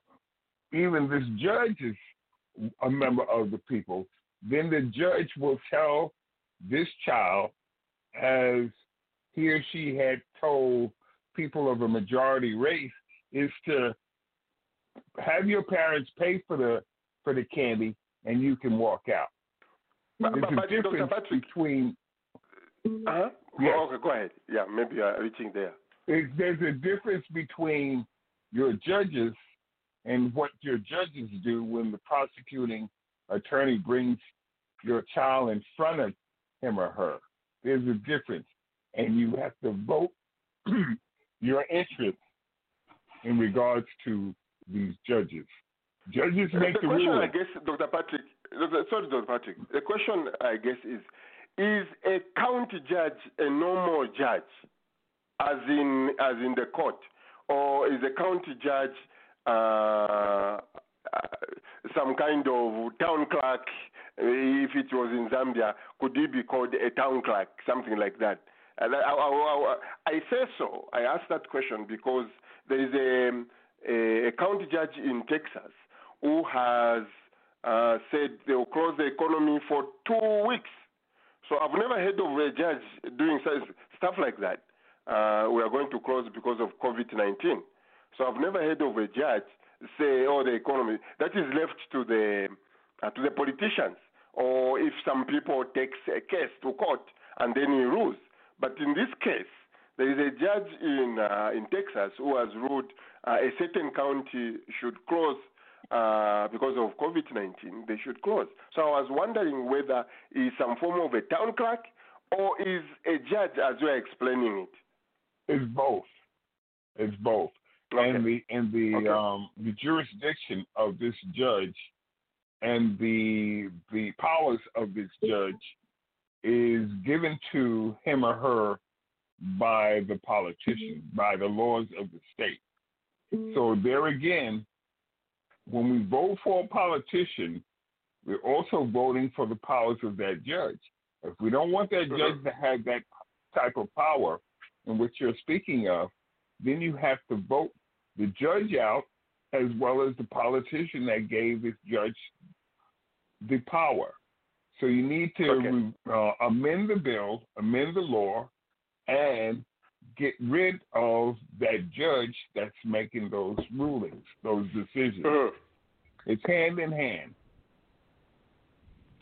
even this judge is a member of the people, then the judge will tell this child, as he or she had told people of a majority race, is to have your parents pay for the for the candy and you can walk out. But, There's but, a difference Patrick, between uh-huh. Yes. Oh, okay, go ahead. Yeah, maybe you are reaching there. there's, there's a difference between your judges and what your judges do when the prosecuting attorney brings your child in front of him or her. There's a difference, and you have to vote your interest in regards to these judges. Judges make the the question, I guess, Dr. Patrick. Dr. Sorry, Dr. Patrick. The question, I guess, is: Is a county judge a normal judge, as in as in the court, or is a county judge uh, uh, some kind of town clerk? If it was in Zambia, could he be called a town clerk, something like that? And I, I, I, I say so. I ask that question because there is a, a, a county judge in Texas who has uh, said they will close the economy for two weeks. So I've never heard of a judge doing such- stuff like that. Uh, we are going to close because of COVID 19. So I've never heard of a judge say, "Oh, the economy." That is left to the uh, to the politicians, or if some people takes a case to court and then he rules. But in this case, there is a judge in uh, in Texas who has ruled uh, a certain county should close uh, because of COVID 19. They should close. So I was wondering whether is some form of a town clerk or is a judge as you are explaining it. It's both. It's both. Okay. And the and the Okay. um the jurisdiction of this judge and the the powers of this judge is given to him or her by the politician, mm-hmm. by the laws of the state. So mm-hmm. there again, when we vote for a politician, we're also voting for the powers of that judge. If we don't want that judge mm-hmm. to have that type of power in which you're speaking of, then you have to vote the judge out as well as the politician that gave this judge the power. So you need to Okay. uh, amend the bill, amend the law, and get rid of that judge that's making those rulings, those decisions. Mhm. It's hand in hand.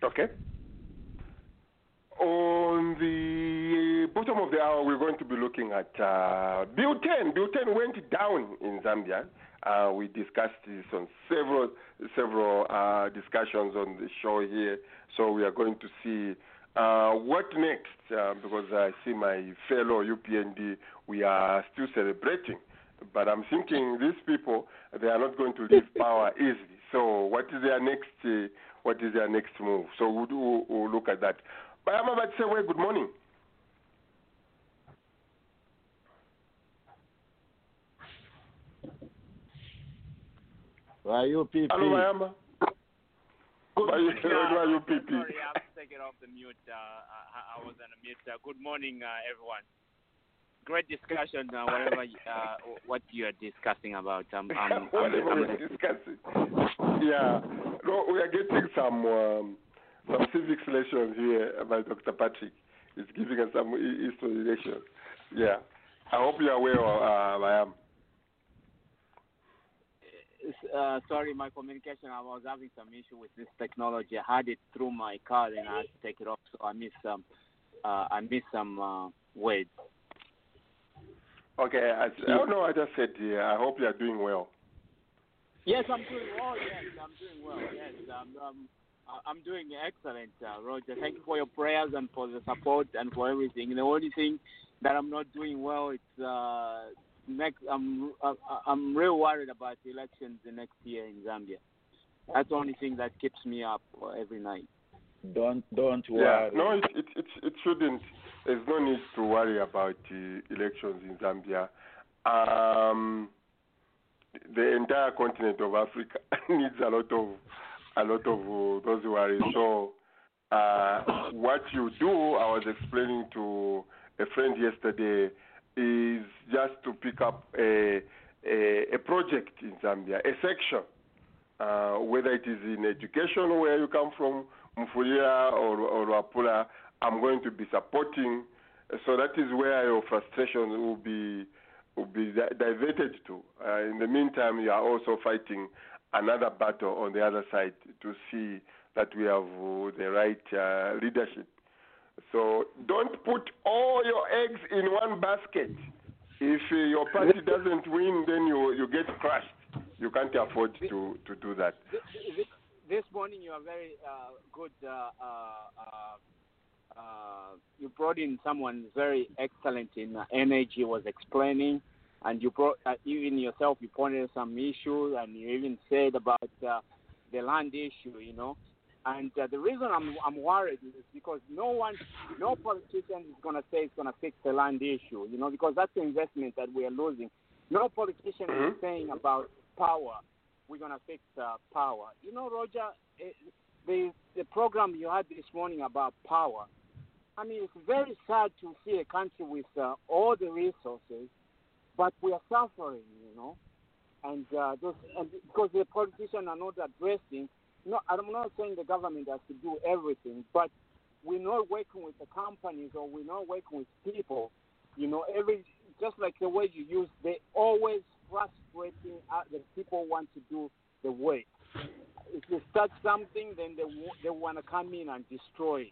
Okay. On the bottom of the hour, we're going to be looking at uh, Bill 10. Bill 10 went down in Zambia. Uh, we discussed this on several several uh, discussions on the show here. So we are going to see uh, what next, uh, because I see my fellow UPND, we are still celebrating. But I'm thinking these people, they are not going to leave power easily. So what is their next? Uh, what is their next move? So we'll, do, we'll look at that. But I'm about to say, well, good morning. Why you PP? Hello, Mayama. Good morning, Yeah, UPP. Sorry, I have to take it off the mute. Uh, I, I was on a mute. Uh, good morning, uh, everyone. Great discussion. Uh, whatever uh, what you are discussing about. Um, um, I'm, Whatever I'm, we're discussing. Yeah. No, we are getting some um, some civics lessons here by Dr. Patrick. He's giving us some hi- history. Yeah. I hope you are aware of uh, I am. uh, sorry, my communication. I was having some issue with this technology. I had it through my card and I had to take it off, so I missed some. Uh, I missed some uh, words. Okay. I, oh, no, I just said, yeah, I hope you are doing well. Yes, I'm doing well. Yes, I'm doing well. Yes, I'm, um, I- I'm doing excellent, uh, Roger. Thank you for your prayers and for the support and for everything. The only thing that I'm not doing well it's uh, next. I'm uh, I'm real worried about the elections the next year in Zambia. That's the only thing that keeps me up uh, every night. Don't don't worry. Yeah. No, it, it, it, it shouldn't. There's no need to worry about the elections in Zambia. Um, the entire continent of Africa needs a lot of a lot of uh, those worries. So, uh, what you do, I was explaining to a friend yesterday, is just to pick up a a, a project in Zambia, a section, uh, whether it is in education where you come from, Mufulira or, or Luapula, I'm going to be supporting. So that is where your frustration will be will be di- diverted to. Uh, in the meantime, you are also fighting another battle on the other side to see that we have the right uh, leadership. So don't put all your eggs in one basket. If uh, your party doesn't win, then you you get crushed. You can't afford to to do that. This, morning you are very uh, good. Uh, uh, uh, you brought in someone very excellent in energy. Was explaining, and you brought uh, even yourself. You pointed some issues, and you even said about uh, the land issue. You know, and uh, the reason I'm I'm worried is because no one, no politician is going to say it's going to fix the land issue. You know, because that's the investment that we are losing. No politician Mhm. is saying about power. We're going to fix uh, power. You know, Roger, eh, the the program you had this morning about power. I mean, it's very sad to see a country with uh, all the resources, but we are suffering. You know, and uh, those, and because the politicians are not addressing. No, I'm not saying the government has to do everything, but we're not working with the companies or we're not working with people. You know, every just like the way you use, they always frustrating uh, the people want to do the work. If you start something, then they wa- they want to come in and destroy.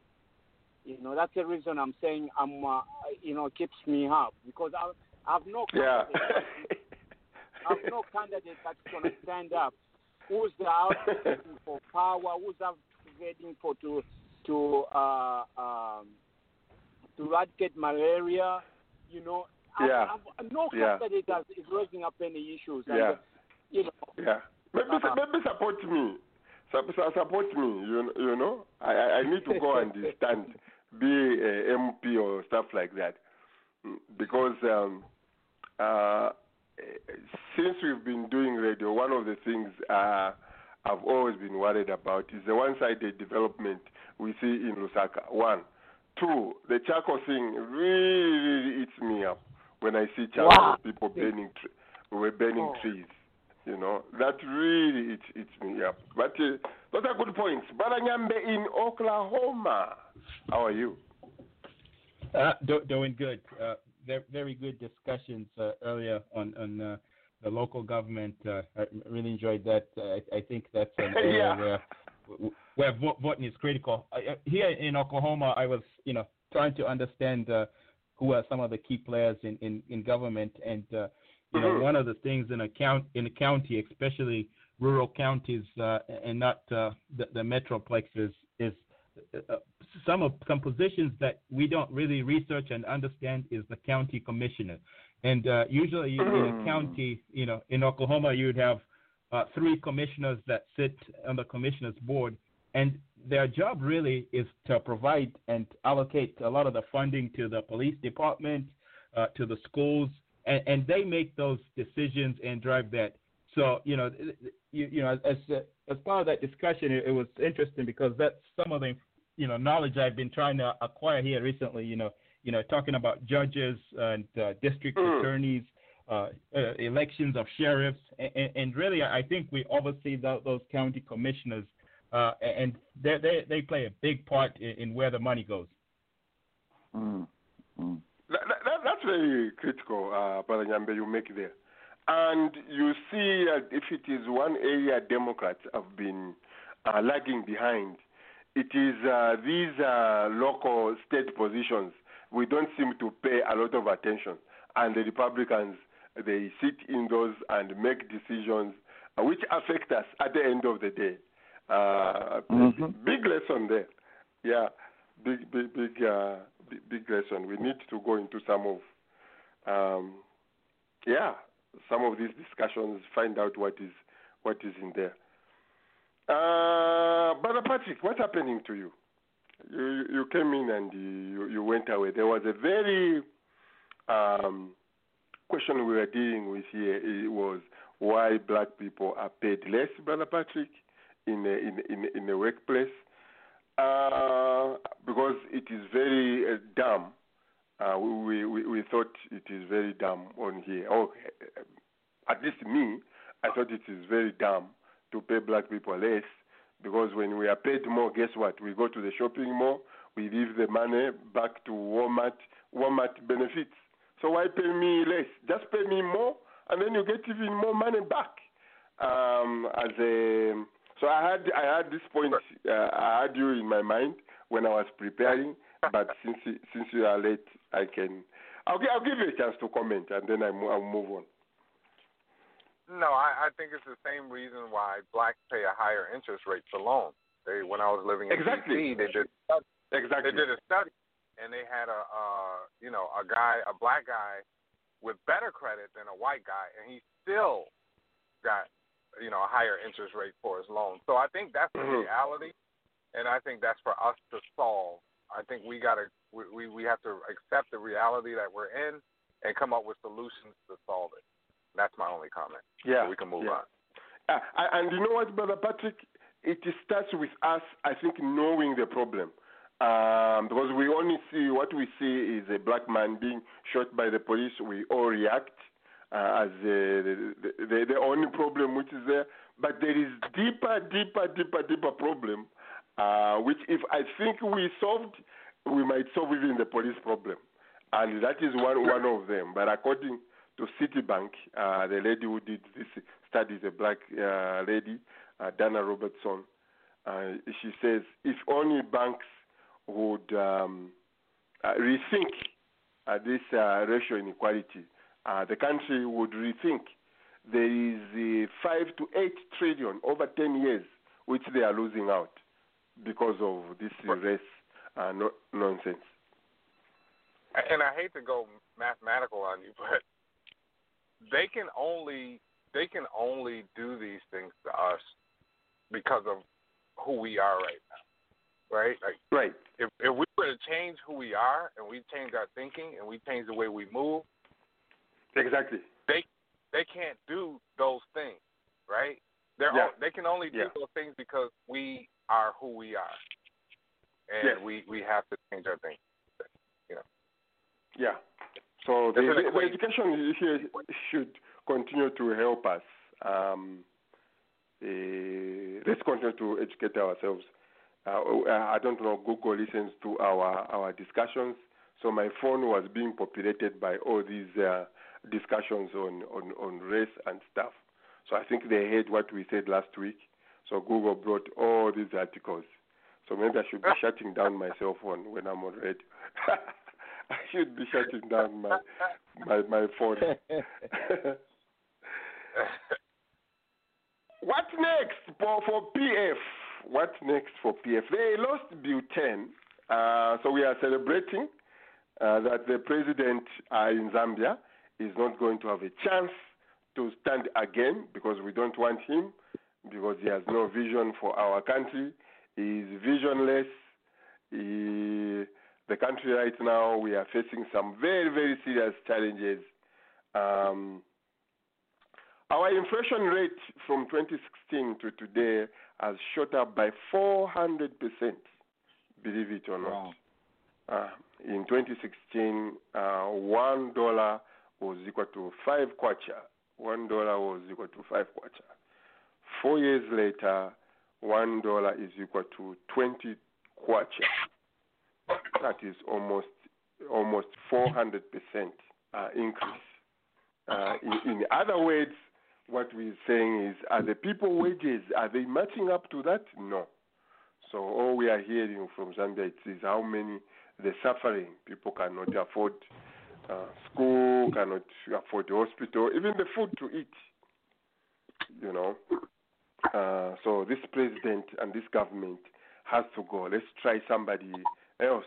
You know, that's the reason I'm saying I'm. Uh, you know, keeps me up because I I've no Yeah. candidate. I've no candidate that's going to stand up. Who's the advocating for power? Who's advocating for to to uh, um, to eradicate malaria? You know, I- Yeah. I've, no Yeah. candidate that is raising up any issues. And, Yeah. you know, Yeah. Maybe Uh-huh. maybe support me. Support me. You you know. I I I need to go and stand, be a MP or stuff like that, Mm, because um, uh, since we've been doing radio, one of the things uh, I've always been worried about is the one-sided development we see in Lusaka. One, two, the charcoal thing really, really eats me up when I see charcoal Wow. people burning, tre- we're burning Oh. trees. You know that really eats, eats me up. But uh, those are good points. Brother Nyambe in Oklahoma. How are you? Uh, do, doing good. Uh, very, very good discussions uh, earlier on on uh, the local government. Uh, I really enjoyed that. Uh, I, I think that's an area Yeah. where where voting is critical. I, here in Oklahoma, I was you know trying to understand uh, who are some of the key players in in, in government, and uh, you know Mhm. one of the things in a count in a county, especially rural counties uh, and not uh, the, the metroplexes, is some of some positions that we don't really research and understand is the county commissioner. And uh, usually you, in a Mm. county, you know, in Oklahoma, you'd have uh, three commissioners that sit on the commissioners board, and their job really is to provide and allocate a lot of the funding to the police department, uh, to the schools, and, and they make those decisions and drive that. So you know, you, you know, as as part of that discussion, it, it was interesting because that's some of the you know knowledge I've been trying to acquire here recently. You know, you know, talking about judges and uh, district Mm. attorneys, uh, uh, elections of sheriffs, and, and really, I think we oversee tho- those county commissioners, uh, and they they they play a big part in, in where the money goes. Mm. Mm. That, that, that's very critical, uh, Brother Nyambe, you make there. And you see, uh, if it is one area Democrats have been uh, lagging behind, it is uh, these uh, local state positions. We don't seem to pay a lot of attention. And the Republicans, they sit in those and make decisions uh, which affect us at the end of the day. Uh, Mhm. Big lesson there. Yeah, big, big, big, uh, big, big lesson. We need to go into some of, um, yeah, some of these discussions, find out what is what is in there. Uh, Brother Patrick, what's happening to you? You you came in and you you went away. There was a very um, question we were dealing with here. It was why black people are paid less, Brother Patrick, in a, in in in the workplace. Uh, because it is very uh, dumb. Uh, we, we we thought it is very dumb on here. Oh, uh, at least me, I thought it is very dumb to pay black people less because when we are paid more, guess what? We go to the shopping mall, we leave the money back to Walmart. Walmart benefits. So why pay me less? Just pay me more, and then you get even more money back. Um, as a So I had I had this point. Uh, I had you in my mind when I was preparing, but since since you are late, I can. I'll, I'll give you a chance to comment, and then I mo- I'll move on. No, I, I think it's the same reason why blacks pay a higher interest rate for loans. They, when I was living in Exactly. DC, they did Exactly. they did a study, and they had a uh, you know a guy, a black guy, with better credit than a white guy, and he still got you know a higher interest rate for his loan. So I think that's the Mhm. reality, and I think that's for us to solve. I think we gotta we, we we have to accept the reality that we're in and come up with solutions to solve it. That's my only comment. Yeah. So we can move yeah. on. Uh, and you know what, Brother Patrick? It starts with us, I think, knowing the problem. Um, because we only see what we see is a black man being shot by the police. We all react uh, as the, the, the, the only problem which is there. But there is deeper, deeper, deeper, deeper problem, uh, which if I think we solved, we might solve even the police problem. And that is one, one of them. But according to Citibank, uh, the lady who did this study, the black uh, lady, uh, Dana Robertson, uh, she says if only banks would um, uh, rethink uh, this uh, racial inequality, uh, the country would rethink. There is uh, five to eight trillion over ten years which they are losing out because of this race uh, no- nonsense. and I hate to go mathematical on you, but they can only they can only do these things to us because of who we are right now, right? Like Right. if if we were to change who we are and we change our thinking and we change the way we move, Exactly. they they can't do those things, right? They're Yeah. all, they can only do Yeah. those things because we are who we are, and we we have to change our thinking. You know. Yeah. So the, the, the education here should continue to help us. Um, eh, let's continue to educate ourselves. Uh, I don't know. Google listens to our our discussions, so my phone was being populated by all these uh, discussions on, on on race and stuff. So I think they heard what we said last week. So Google brought all these articles. So maybe I should be shutting down my cell phone when I'm on radio. I should be shutting down my my my phone. what next for for PF? What next for PF? They lost 10, uh, so we are celebrating uh, that the president uh, in Zambia is not going to have a chance to stand again because we don't want him because he has no vision for our country. He is visionless. He, the country right now, we are facing some very, very serious challenges. Um, our inflation rate from 2016 to today has shot up by 400%, believe it or not. Wow. Uh, in 2016, uh, one dollar was equal to five kwacha. One dollar was equal to five kwacha. Four years later, one dollar is equal to 20 kwacha. That is almost almost 400 percent uh, increase. Uh, in, in other words, what we're saying is, are the people wages are they matching up to that? No. So all we are hearing from Zambia is how many the suffering. People cannot afford uh, school, cannot afford the hospital, even the food to eat. You know. Uh, so this president and this government has to go. Let's try somebody else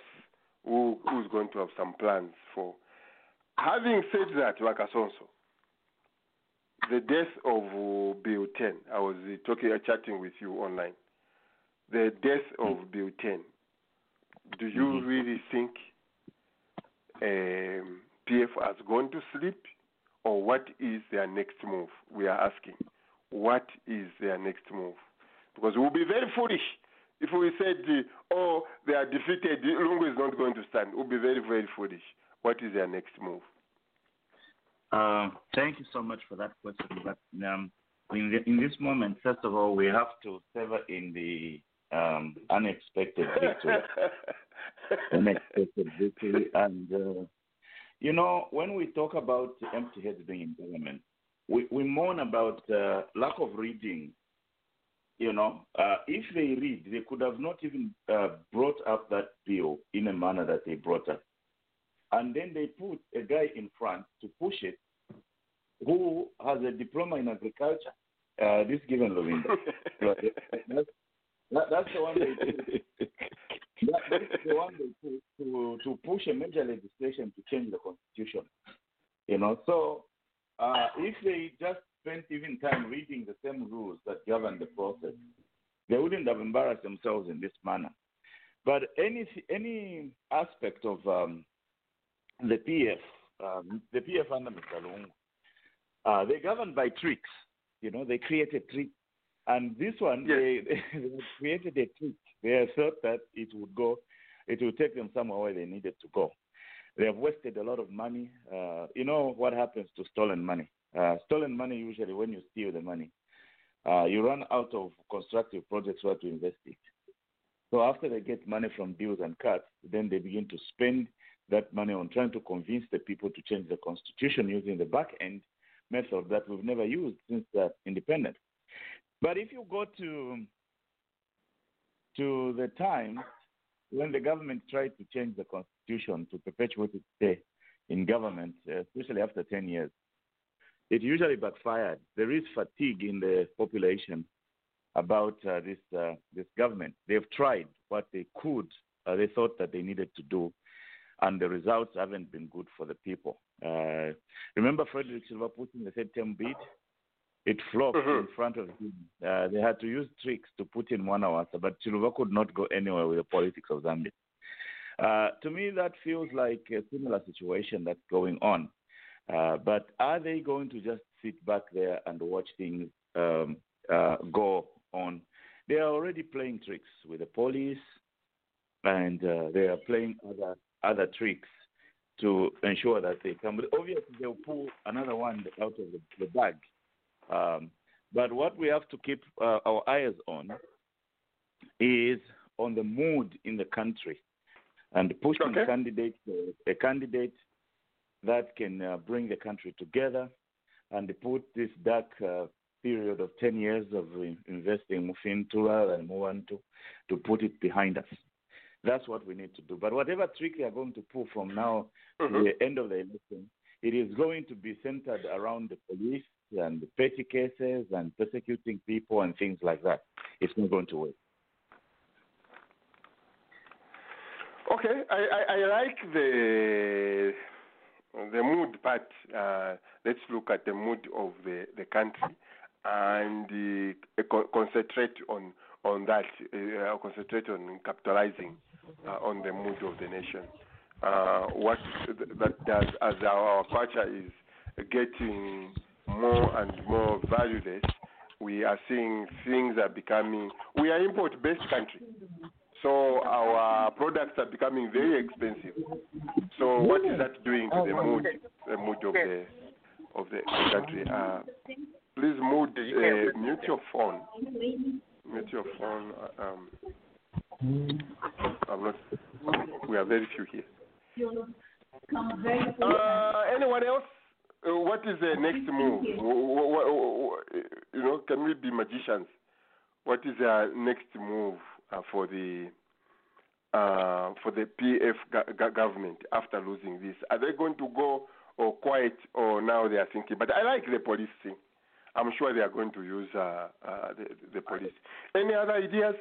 who who's going to have some plans for. Having said that, Wakasonso, the death of Bill 10, I was talking, chatting with you online. The death of Bill 10, do you Mhm. really think um, PF has gone to sleep, or what is their next move? We are asking, what is their next move? Because it would be very foolish if we said, oh, they are defeated, Lungu is not going to stand. It would be very, very foolish. What is their next move? Uh, thank you so much for that question. But um, in, the, in this moment, first of all, we have to savor in the um, unexpected victory. unexpected victory. And, uh, you know, when we talk about empty heads being in government, we, we mourn about uh, lack of reading you know, uh, if they read, they could have not even uh, brought up that bill in a manner that they brought up. And then they put a guy in front to push it who has a diploma in agriculture. Uh, this Given Lubinda. that's, that, that's the one they put. That, that's the one they put to, to push a major legislation to change the constitution. You know, so uh, if they just spent even time reading the same rules that govern the process, they wouldn't have embarrassed themselves in this manner. But any any aspect of um, the PF, um, the PF under Mr. Lungu, uh, they're governed by tricks. You know, they created tricks. And this one, Yes. they, they created a trick. They thought that it would go, it would take them somewhere where they needed to go. They have wasted a lot of money. Uh, you know what happens to stolen money? Uh, stolen money, usually, when you steal the money, uh, you run out of constructive projects where to invest it. So after they get money from deals and cuts, then they begin to spend that money on trying to convince the people to change the constitution using the back end method that we've never used since uh, independence. But if you go to to the time when the government tried to change the constitution to perpetuate its stay in government, uh, especially after 10 years, it usually backfired. There is fatigue in the population about uh, this uh, this government. They've tried what they could, uh, they thought that they needed to do, and the results haven't been good for the people. Uh, remember Frederick Chiluba putting the third term bid? It flopped Mhm. in front of him. Uh, they had to use tricks to put in one hour, but Chiluba could not go anywhere with the politics of Zambia. Uh, to me, that feels like a similar situation that's going on. Uh, but are they going to just sit back there and watch things um, uh, go on? They are already playing tricks with the police, and uh, they are playing other other tricks to ensure that they come. But obviously, they'll pull another one out of the, the bag. Um, but what we have to keep uh, our eyes on is on the mood in the country and pushing Okay. candidate a candidate that can uh, bring the country together and put this dark uh, period of 10 years of in- investing in Tura and Mwantu to put it behind us. That's what we need to do. But whatever trick they are going to pull from now to Mhm. the end of the election, it is going to be centered around the police and the petty cases and persecuting people and things like that. It's not going to work. Okay, I, I, I like the the mood part. Uh, let's look at the mood of the, the country and uh, concentrate on on that. Uh, concentrate on capitalizing uh, on the mood of the nation. Uh, what that does as our, our culture is getting more and more valueless, we are seeing things are becoming. We are import-based country. So our products are becoming very expensive. So what is that doing to the mood, the mood of the of the country? Uh, please mood, uh, mute your phone. Mute your phone. uh, Um, not. We are very few here. Uh, anyone else? Uh, what is the next move? You know, can we be magicians? What is the next move uh, for the uh, for the PF go- go- government after losing this? Are they going to go or quiet, or now they are thinking? But I like the police thing. I'm sure they are going to use uh, uh, the, the police. Any other ideas?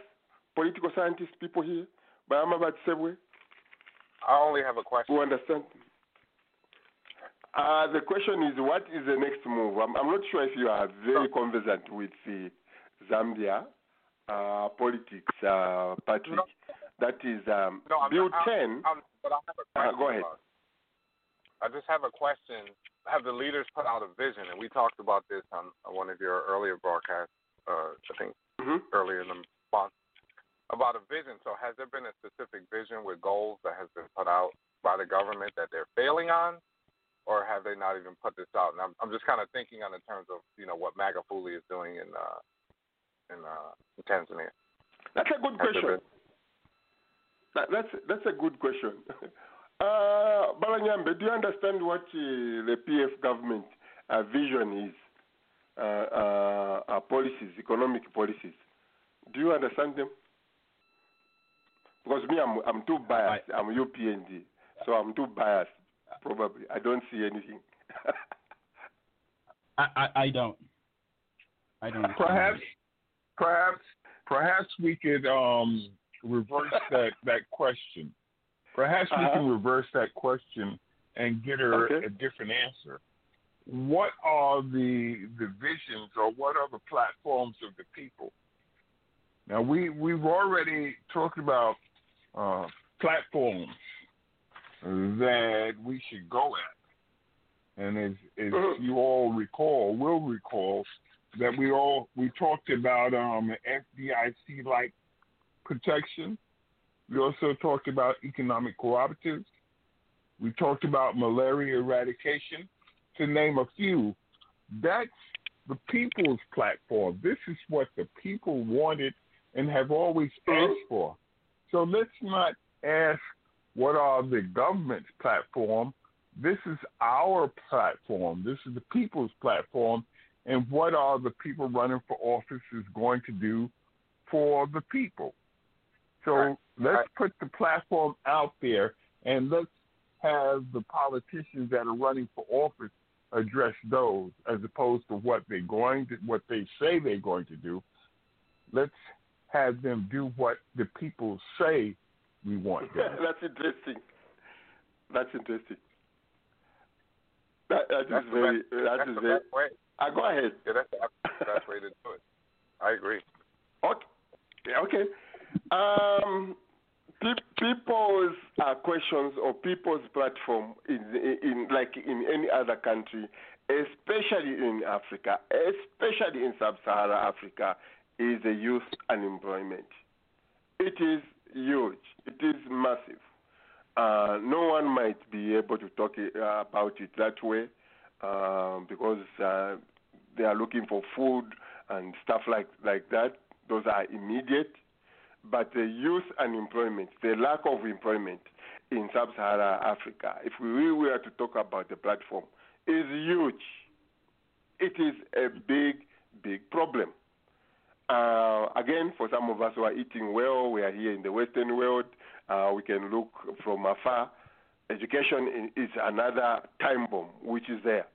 Political scientists, people here? Bayama Batsebwe, I only have a question. who understand? Uh, the question is, what is the next move? I'm, I'm not sure if you are very conversant with the Zambia uh, politics, uh, Patrick. That is um, No, I'm Bill not, 10. I'm, I'm, but I have a. Go ahead. I just have a question. Have the leaders put out a vision? And we talked about this on one of your earlier broadcasts, uh, I think Mhm. earlier in the month, about a vision. So has there been a specific vision with goals that has been put out by the government that they're failing on? Or have they not even put this out? And I'm, I'm just kind of thinking on the terms of, you know, what Magufuli is doing in, uh, in, uh, in Tanzania. That's a good Has question. That, that's that's a good question. uh, Balanyambe, do you understand what uh, the PF government uh, vision is? Uh, uh, uh, policies, economic policies Do you understand them? Because me, I'm I'm too biased. I'm UPND, so I'm too biased. Probably, I don't see anything. I, I, I don't. I don't. Perhaps, perhaps, perhaps we could um, reverse that that question. Perhaps we Uh-huh. can reverse that question and get her Okay. a different answer. What are the the visions or what are the platforms of the people? Now we we've already talked about uh, platforms that we should go at, and as as Mhm. you all recall, will recall that we all we talked about um, FDIC like protection. We also talked about economic cooperatives. We talked about malaria eradication, to name a few. That's the people's platform. This is what the people wanted and have always asked for. So let's not ask what are the government's platform. This is our platform. This is the people's platform. And what are the people running for office is going to do for the people? So Right. let's Right. put the platform out there and let's have the politicians that are running for office address those as opposed to what they're going to what they say they're going to do. Let's have them do what the people say we want them. That's interesting. That's interesting. That, that That's is very. best, that's is very. Uh, go ahead. Yeah, that's the best way to do it. I agree. Okay. Okay. Um, people's uh, questions or people's platform in, in like in any other country, especially in Africa, especially in sub-Saharan Africa, is the youth unemployment. It is huge. It is massive. Uh, no one might be able to talk uh, about it that way um, because uh, they are looking for food and stuff like, like that. Those are immediate. But the youth unemployment, the lack of employment in sub Saharan Africa, if we were to talk about the platform, is huge. It is a big, big problem. Uh, again, for some of us who are eating well, we are here in the Western world, uh, we can look from afar. Education is another time bomb which is there.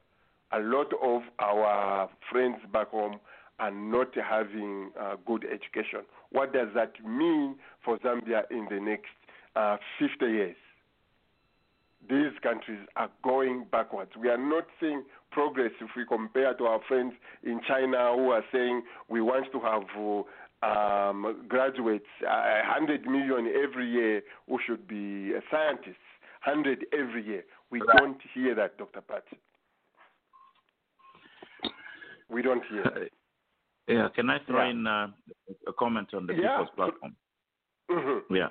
A lot of our friends back home are not having uh, good education. What does that mean for Zambia in the next uh, 50 years? These countries are going backwards. We are not seeing progress if we compare to our friends in China who are saying we want to have uh, um, graduates, uh, 100 million every year who should be uh, scientists, 100 every year. We don't hear that, Dr. Pat. We don't hear that. Yeah, can I throw Yeah. in uh, a comment on the Yeah. People's Platform? Mhm. Yeah.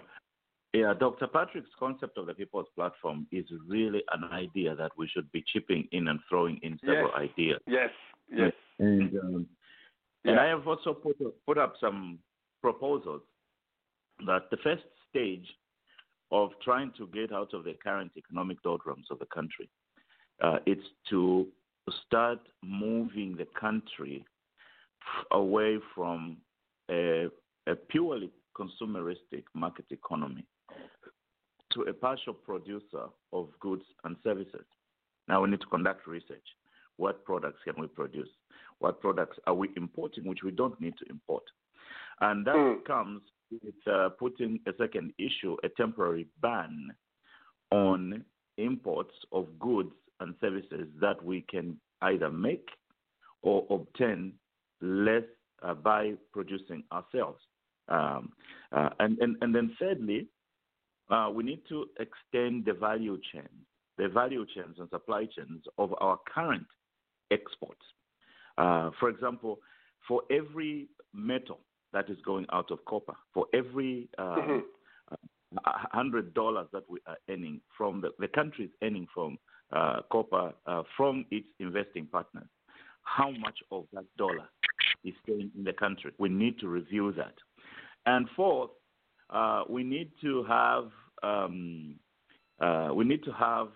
Yeah, Dr. Patrick's concept of the People's Platform is really an idea that we should be chipping in and throwing in several Yes. ideas. Yes, yes. And, um, and I have also put, put up some proposals that the first stage of trying to get out of the current economic doldrums of the country uh, is to start moving the country away from a, a purely consumeristic market economy to a partial producer of goods and services. Now we need to conduct research. What products can we produce? What products are we importing which we don't need to import? And that Mm. comes with uh, putting a second issue, a temporary ban on imports of goods and services that we can either make or obtain less uh, by producing ourselves. Um, uh, and, and, and then thirdly, uh, we need to extend the value chain, the value chains and supply chains of our current exports. Uh, for example, for every metal that is going out of copper, for every um, hundred dollars that we are earning from the, the country is earning from uh, copper uh, from its investing partners, how much of that dollar is staying in the country? We need to review that. And fourth, uh, we need to have um, uh, we need to have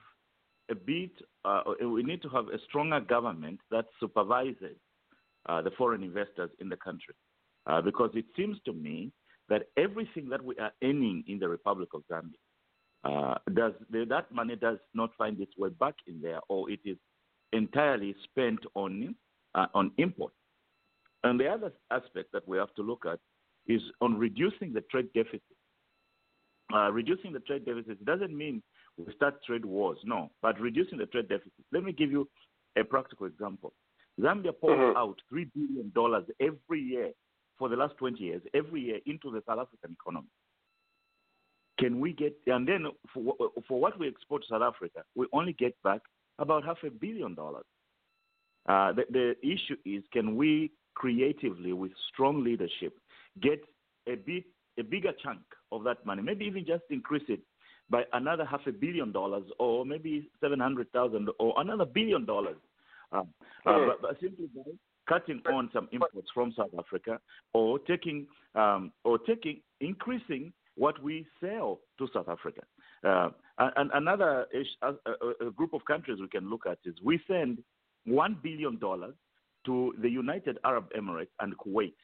a bit. Uh, we need to have a stronger government that supervises uh, the foreign investors in the country. Uh, because it seems to me that everything that we are earning in the Republic of Zambia uh, does that money does not find its way back in there, or it is entirely spent on uh, on import. And the other aspect that we have to look at is on reducing the trade deficit. Uh, reducing the trade deficit doesn't mean we start trade wars, no, but reducing the trade deficit. Let me give you a practical example. Zambia pours Mhm. out $3 billion every year for the last 20 years, every year into the South African economy. Can we get, and then for, for what we export to South Africa, we only get back about half a billion dollars. Uh, the, the issue is can we creatively, with strong leadership, get a bit a bigger chunk of that money, maybe even just increase it by another half a billion dollars, or maybe seven hundred thousand, or another billion dollars, uh, uh, Mm. but, but simply by cutting on some imports from South Africa, or taking um, or taking increasing what we sell to South Africa. Uh, and another group of countries we can look at is we send one billion dollars to the United Arab Emirates and Kuwait,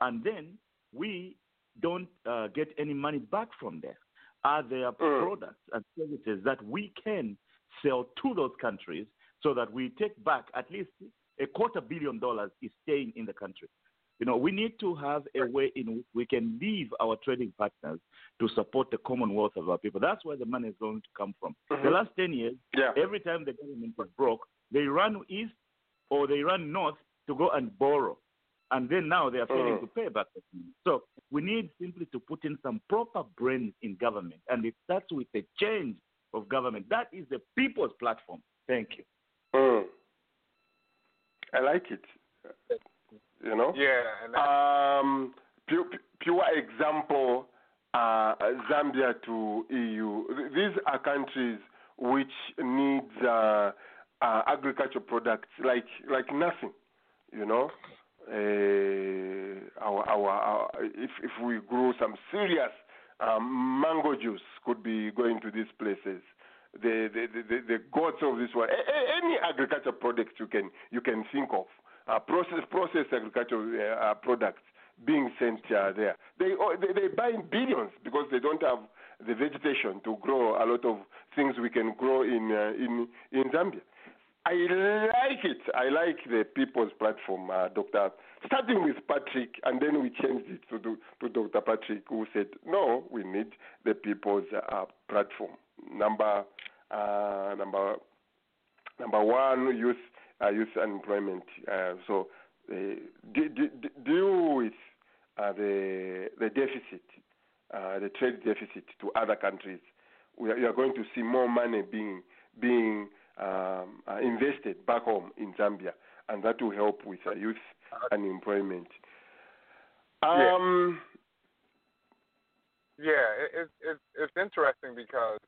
and then we don't uh, get any money back from there. Are there products and services that we can sell to those countries so that we take back at least a quarter billion dollars is staying in the country? You know, we need to have a way in which we can leave our trading partners to support the commonwealth of our people. That's where the money is going to come from. The Mhm. last 10 years, Yeah. every time the government was broke, they run east or they run north to go and borrow. And then now they are failing Mhm. to pay back. that money. So we need simply to put in some proper brains in government. And it starts with a change of government. That is the people's platform. Thank you. Mm. I like it. You know? Yeah, and Um, pure, pure example, uh, Zambia to EU. These are countries which need uh, uh, agricultural products like like nothing. You know, uh, our, our, our if if we grow some serious um, mango juice could be going to these places. The the, the, the, gods of this world. Any agricultural products you can you can think of, uh, process processed agricultural uh, uh, products being sent uh, there. They, oh, they they buy in billions because they don't have the vegetation to grow a lot of things we can grow in uh, in in Zambia. I like it. I like the People's Platform, uh, Doctor. Starting with Patrick, and then we changed it to do, to Dr. Patrick, who said, "No, we need the People's uh, Platform." Number uh, number number one, youth uh, youth unemployment. Uh, so uh, de- de- de- deal with uh, the the deficit, uh, the trade deficit to other countries. We are, you are going to see more money being being um, uh, invested back home in Zambia, and that will help with uh, youth unemployment. Yeah. Um, yeah, it, it's it's it's interesting because,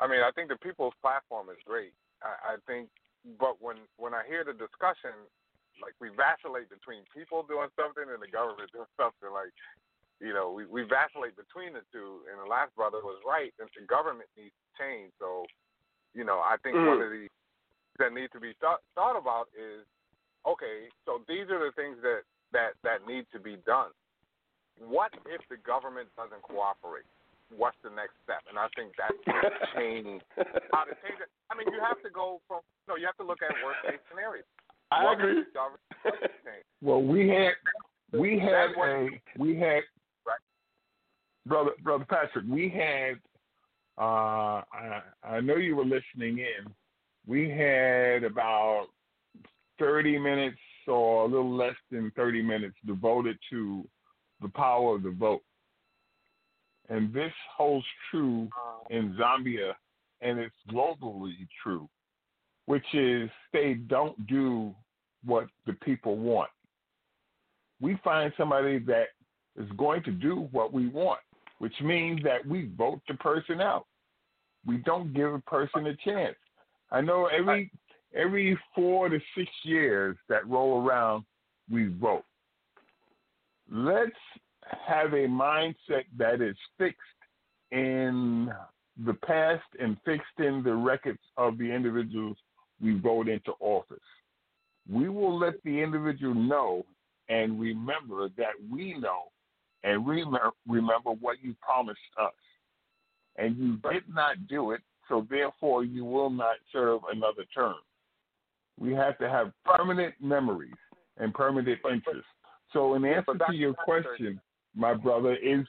I mean, I think the people's platform is great. I, I think, but when when I hear the discussion, like we vacillate between people doing something and the government doing something. Like, you know, we we vacillate between the two. And the last brother was right. And the government needs to change. So, you know, I think one Mm. of the that need to be thought thought about is, okay, so these are the things that that that need to be done. What if the government doesn't cooperate? What's the next step? And I think that's what change how to change it. I mean, you have to go from no, you have to look at worst case scenarios. I What agree. government? Well, we had we had a we had Right. brother brother Patrick. We had uh, I I know you were listening in. We had about thirty minutes or a little less than thirty minutes devoted to the power of the vote, and this holds true in um, Zambia, and it's globally true, which is they don't do what the people want. We find somebody that is going to do what we want, which means that we vote the person out. We don't give a person a chance. I know every every four to six years that roll around, we vote. Let's have a mindset that is fixed in the past and fixed in the records of the individuals we vote into office. We will let the individual know and remember that we know and remember, remember what you promised us. And you did not do it, so therefore you will not serve another term. We have to have permanent memories and permanent interests. So, in answer to your question, my brother, is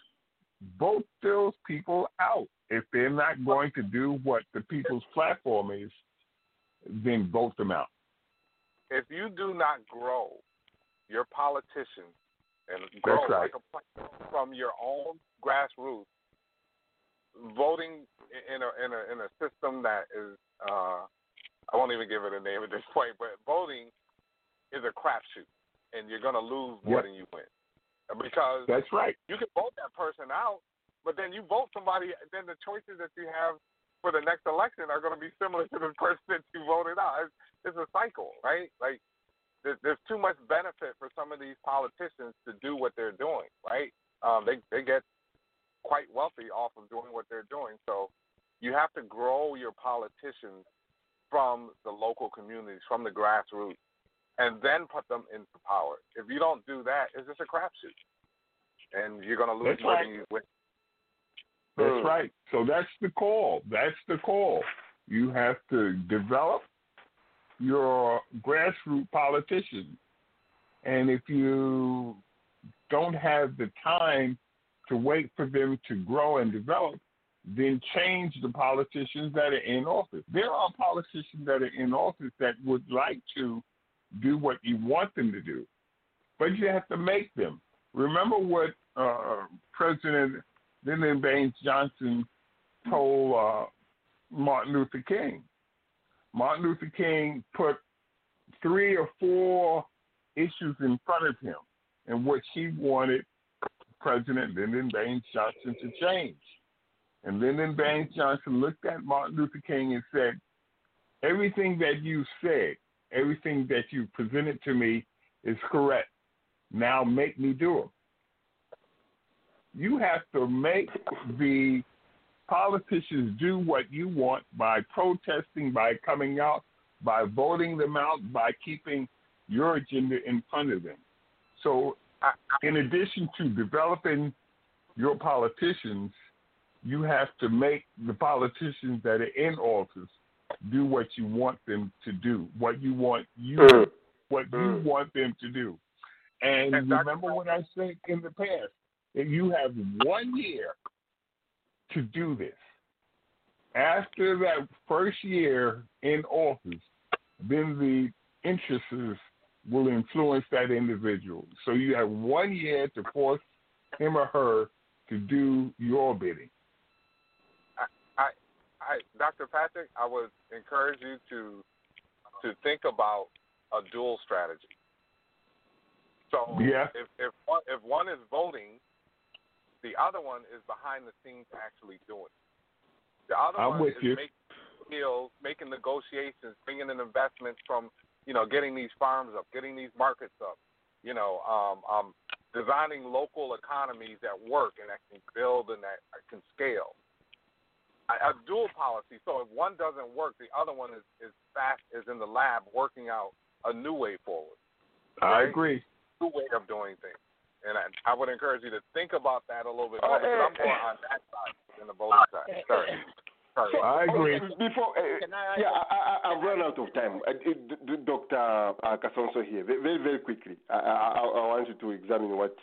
vote those people out. If they're not going to do what the people's platform is, then vote them out. If you do not grow your politicians and grow right. like a from your own grassroots, voting in a in a in a system that is uh I won't even give it a name at this point, but voting is a crapshoot, and you're gonna lose more Yep. than you win because That's right. you can vote that person out, but then you vote somebody, then the choices that you have for the next election are going to be similar to the person that you voted out. It's, it's a cycle, right? Like there's, there's too much benefit for some of these politicians to do what they're doing, right? Um, they they get quite wealthy off of doing what they're doing. So you have to grow your politicians from the local communities, from the grassroots, and then put them into power. If you don't do that, it's just a crapshoot, and you're going to lose That's more right. win. That's Hmm. right. So that's the call. That's the call. You have to develop your grassroots politicians. And if you don't have the time to wait for them to grow and develop, then change the politicians that are in office. There are politicians that are in office that would like to do what you want them to do, but you have to make them. Remember what uh, President Lyndon Baines Johnson told uh, Martin Luther King. Martin Luther King put three or four issues in front of him in which he wanted President Lyndon Baines Johnson to change. And Lyndon Baines Johnson looked at Martin Luther King and said, Everything that you said, everything that you presented to me is correct. Now make me do it. You have to make the politicians do what you want by protesting, by coming out, by voting them out, by keeping your agenda in front of them. So, in addition to developing your politicians, you have to make the politicians that are in office do what you want them to do, what you want you what you want them to do. And remember what I said in the past, that you have one year to do this. After that first year in office, then the interests will influence that individual. So you have one year to force him or her to do your bidding. I, Dr. Patrick, I would encourage you to to think about a dual strategy. So Yeah. if if one, if one is voting, the other one is behind the scenes actually doing. it. The other I'm one with is you. making deals, making negotiations, bringing in investments from you know getting these farms up, getting these markets up. You know, um, um, designing local economies that work and that can build and that can scale a, a dual policy. So if one doesn't work, the other one is is fast is in the lab working out a new way forward. I agree. New way of doing things. And I, I would encourage you to think about that a little bit Uh, more because I'm more on that side than the voting side. Sorry. Sorry. I agree. Before, uh, yeah, I, I, I've run out of time. Uh, d- d- Dr. Uh, Kasonso here, very, very quickly. I, I, I want you to examine what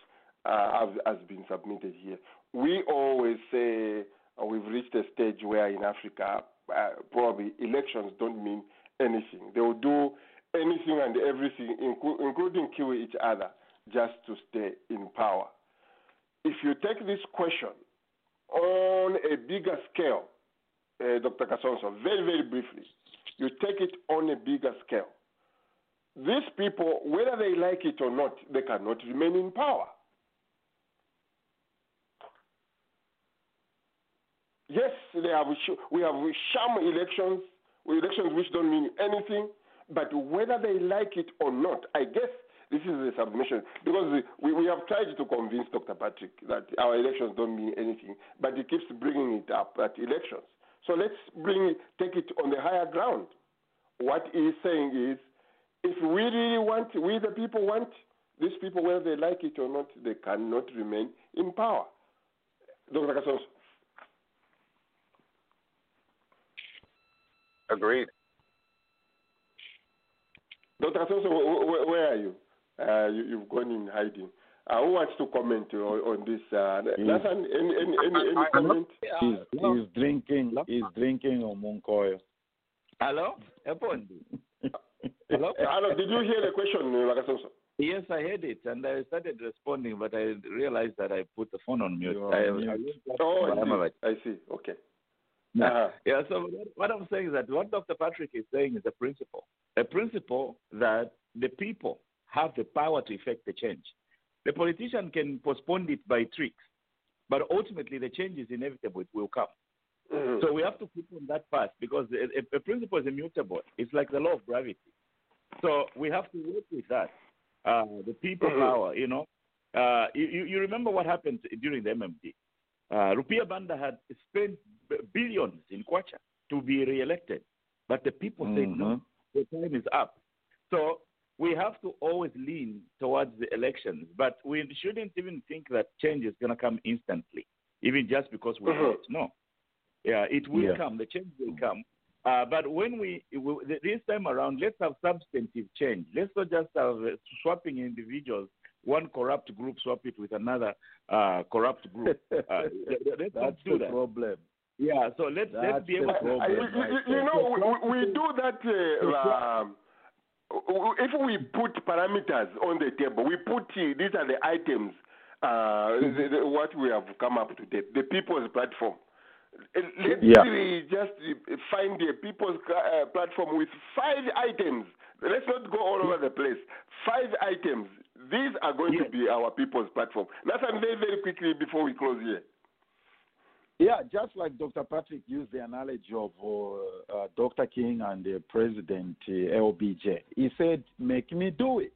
uh, has, has been submitted here. We always say uh, we've reached a stage where in Africa, uh, probably elections don't mean anything. They will do anything and everything, inclu- including kill each other, just to stay in power. If you take this question on a bigger scale, uh, Dr. Kasonso, very, very briefly, you take it on a bigger scale. These people, whether they like it or not, they cannot remain in power. Yes, they have, we have sham elections, elections which don't mean anything, but whether they like it or not, I guess this is a submission because we, we have tried to convince Dr. Patrick that our elections don't mean anything, but he keeps bringing it up at elections. So let's bring take it on the higher ground. What he is saying is, if we really want, we the people want these people, whether they like it or not, they cannot remain in power. Dr. Kasonso. Agreed. Dr. Kasonso, wh- wh- where are you? Uh, you? You've gone in hiding. Uh, who wants to comment on, on this? Uh, Nathan, any, any, any, any comment? He's, he's drinking. He's drinking omunkoyo. Hello? Epon. Hello? Hello, did you hear the question, uh, Kasonso? Yes, I heard it, and I started responding, but I realized that I put the phone on mute. You are I, mute. I, Oh, I'm I see. I see. Okay. Yeah. Uh-huh. Yeah, so what- I'm saying is that what Dr. Patrick is saying is a principle. A principle that the people have the power to effect the change. The politician can postpone it by tricks, but ultimately the change is inevitable. It will come. Mhm. So we have to keep on that path because a, a- principle is immutable. It's like the law of gravity. So we have to work with that. Uh, the people Mhm. power, you know. Uh, you, you you remember what happened during the MMD? Uh, Rupia Banda had spent b- billions in Kwacha to be re-elected, but the people said no, the time is up. So we have to always lean towards the elections, but we shouldn't even think that change is going to come instantly, even just because we Mhm. vote. No, yeah, it will Yeah. come. The change will come. Uh, but when we, we this time around, let's have substantive change. Let's not just have uh, swapping individuals. One corrupt group swap it with another uh, corrupt group. Uh, let's not That's do the that. problem. Yeah, so let's let's be able to. problem. You, you- you know, we, we do that. Uh, um, if we put parameters on the table, we put uh, these are the items. Uh, the, the, what we have come up to date, the people's platform. Let's Yeah. really just find the people's uh, platform with five items. Let's not go all over the place. Five items. These are going to be our people's platform. Nathan, very, very quickly before we close here. Yeah, just like Dr. Patrick used the analogy of uh, uh, Dr. King and the President uh, LBJ. He said, "Make me do it."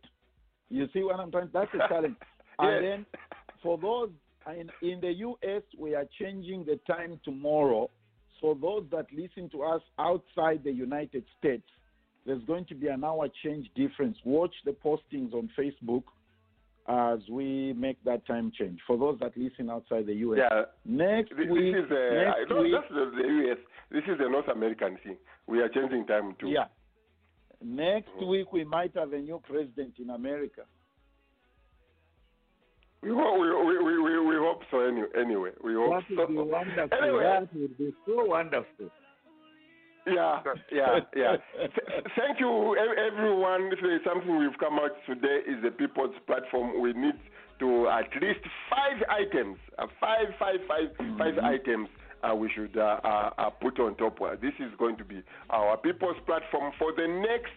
You see what I'm trying? That's a challenge. And then for those in, in the U.S., we are changing the time tomorrow. So those that listen to us outside the United States, there's going to be an hour change difference. Watch the postings on Facebook as we make that time change. For those that listen outside the U.S. Yeah. Next This, week, this is uh, next no, week, that's the, the US. This is the North American thing. We are changing time too. yeah. Next Mhm. week we might have a new president in America. We hope, we, we, we, we, hope so. Any, anyway, we hope That so. would be wonderful. Anyway, That would be so wonderful. Yeah, yeah, yeah. Th- thank you, everyone. If there is something we've come out today, is the People's Platform. We need to at least five items, uh, five, five, five, five items. Uh, we should uh, uh, uh, put on top. Uh, this is going to be our People's Platform for the next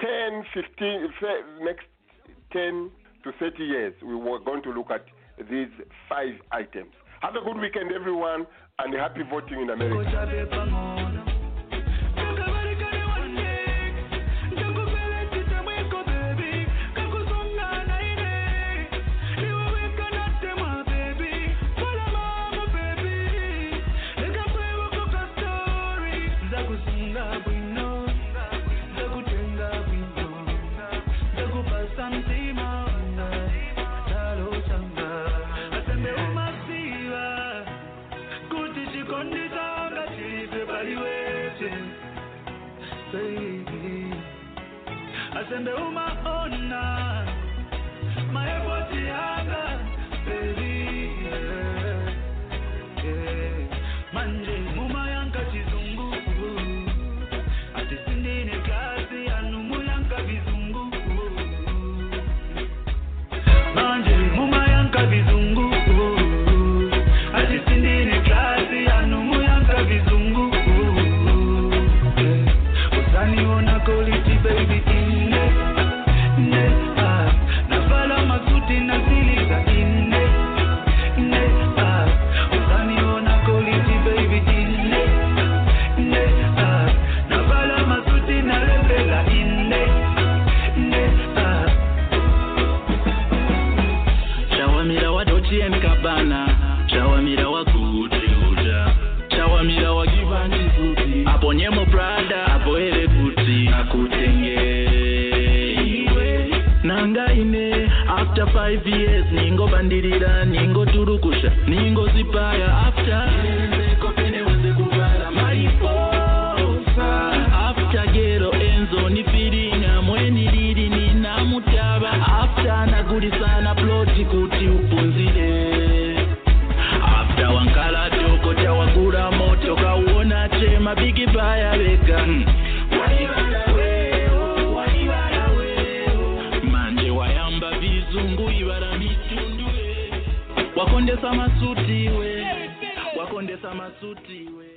10, 15, next 10 to 30 years. We were going to look at these five items. Have a good weekend, everyone, and happy voting in America. Asembe umaona five years. Ningobandirira ningoturukusha ningozipaya after. wakondesa masuti iwe wakondesa masuti iwe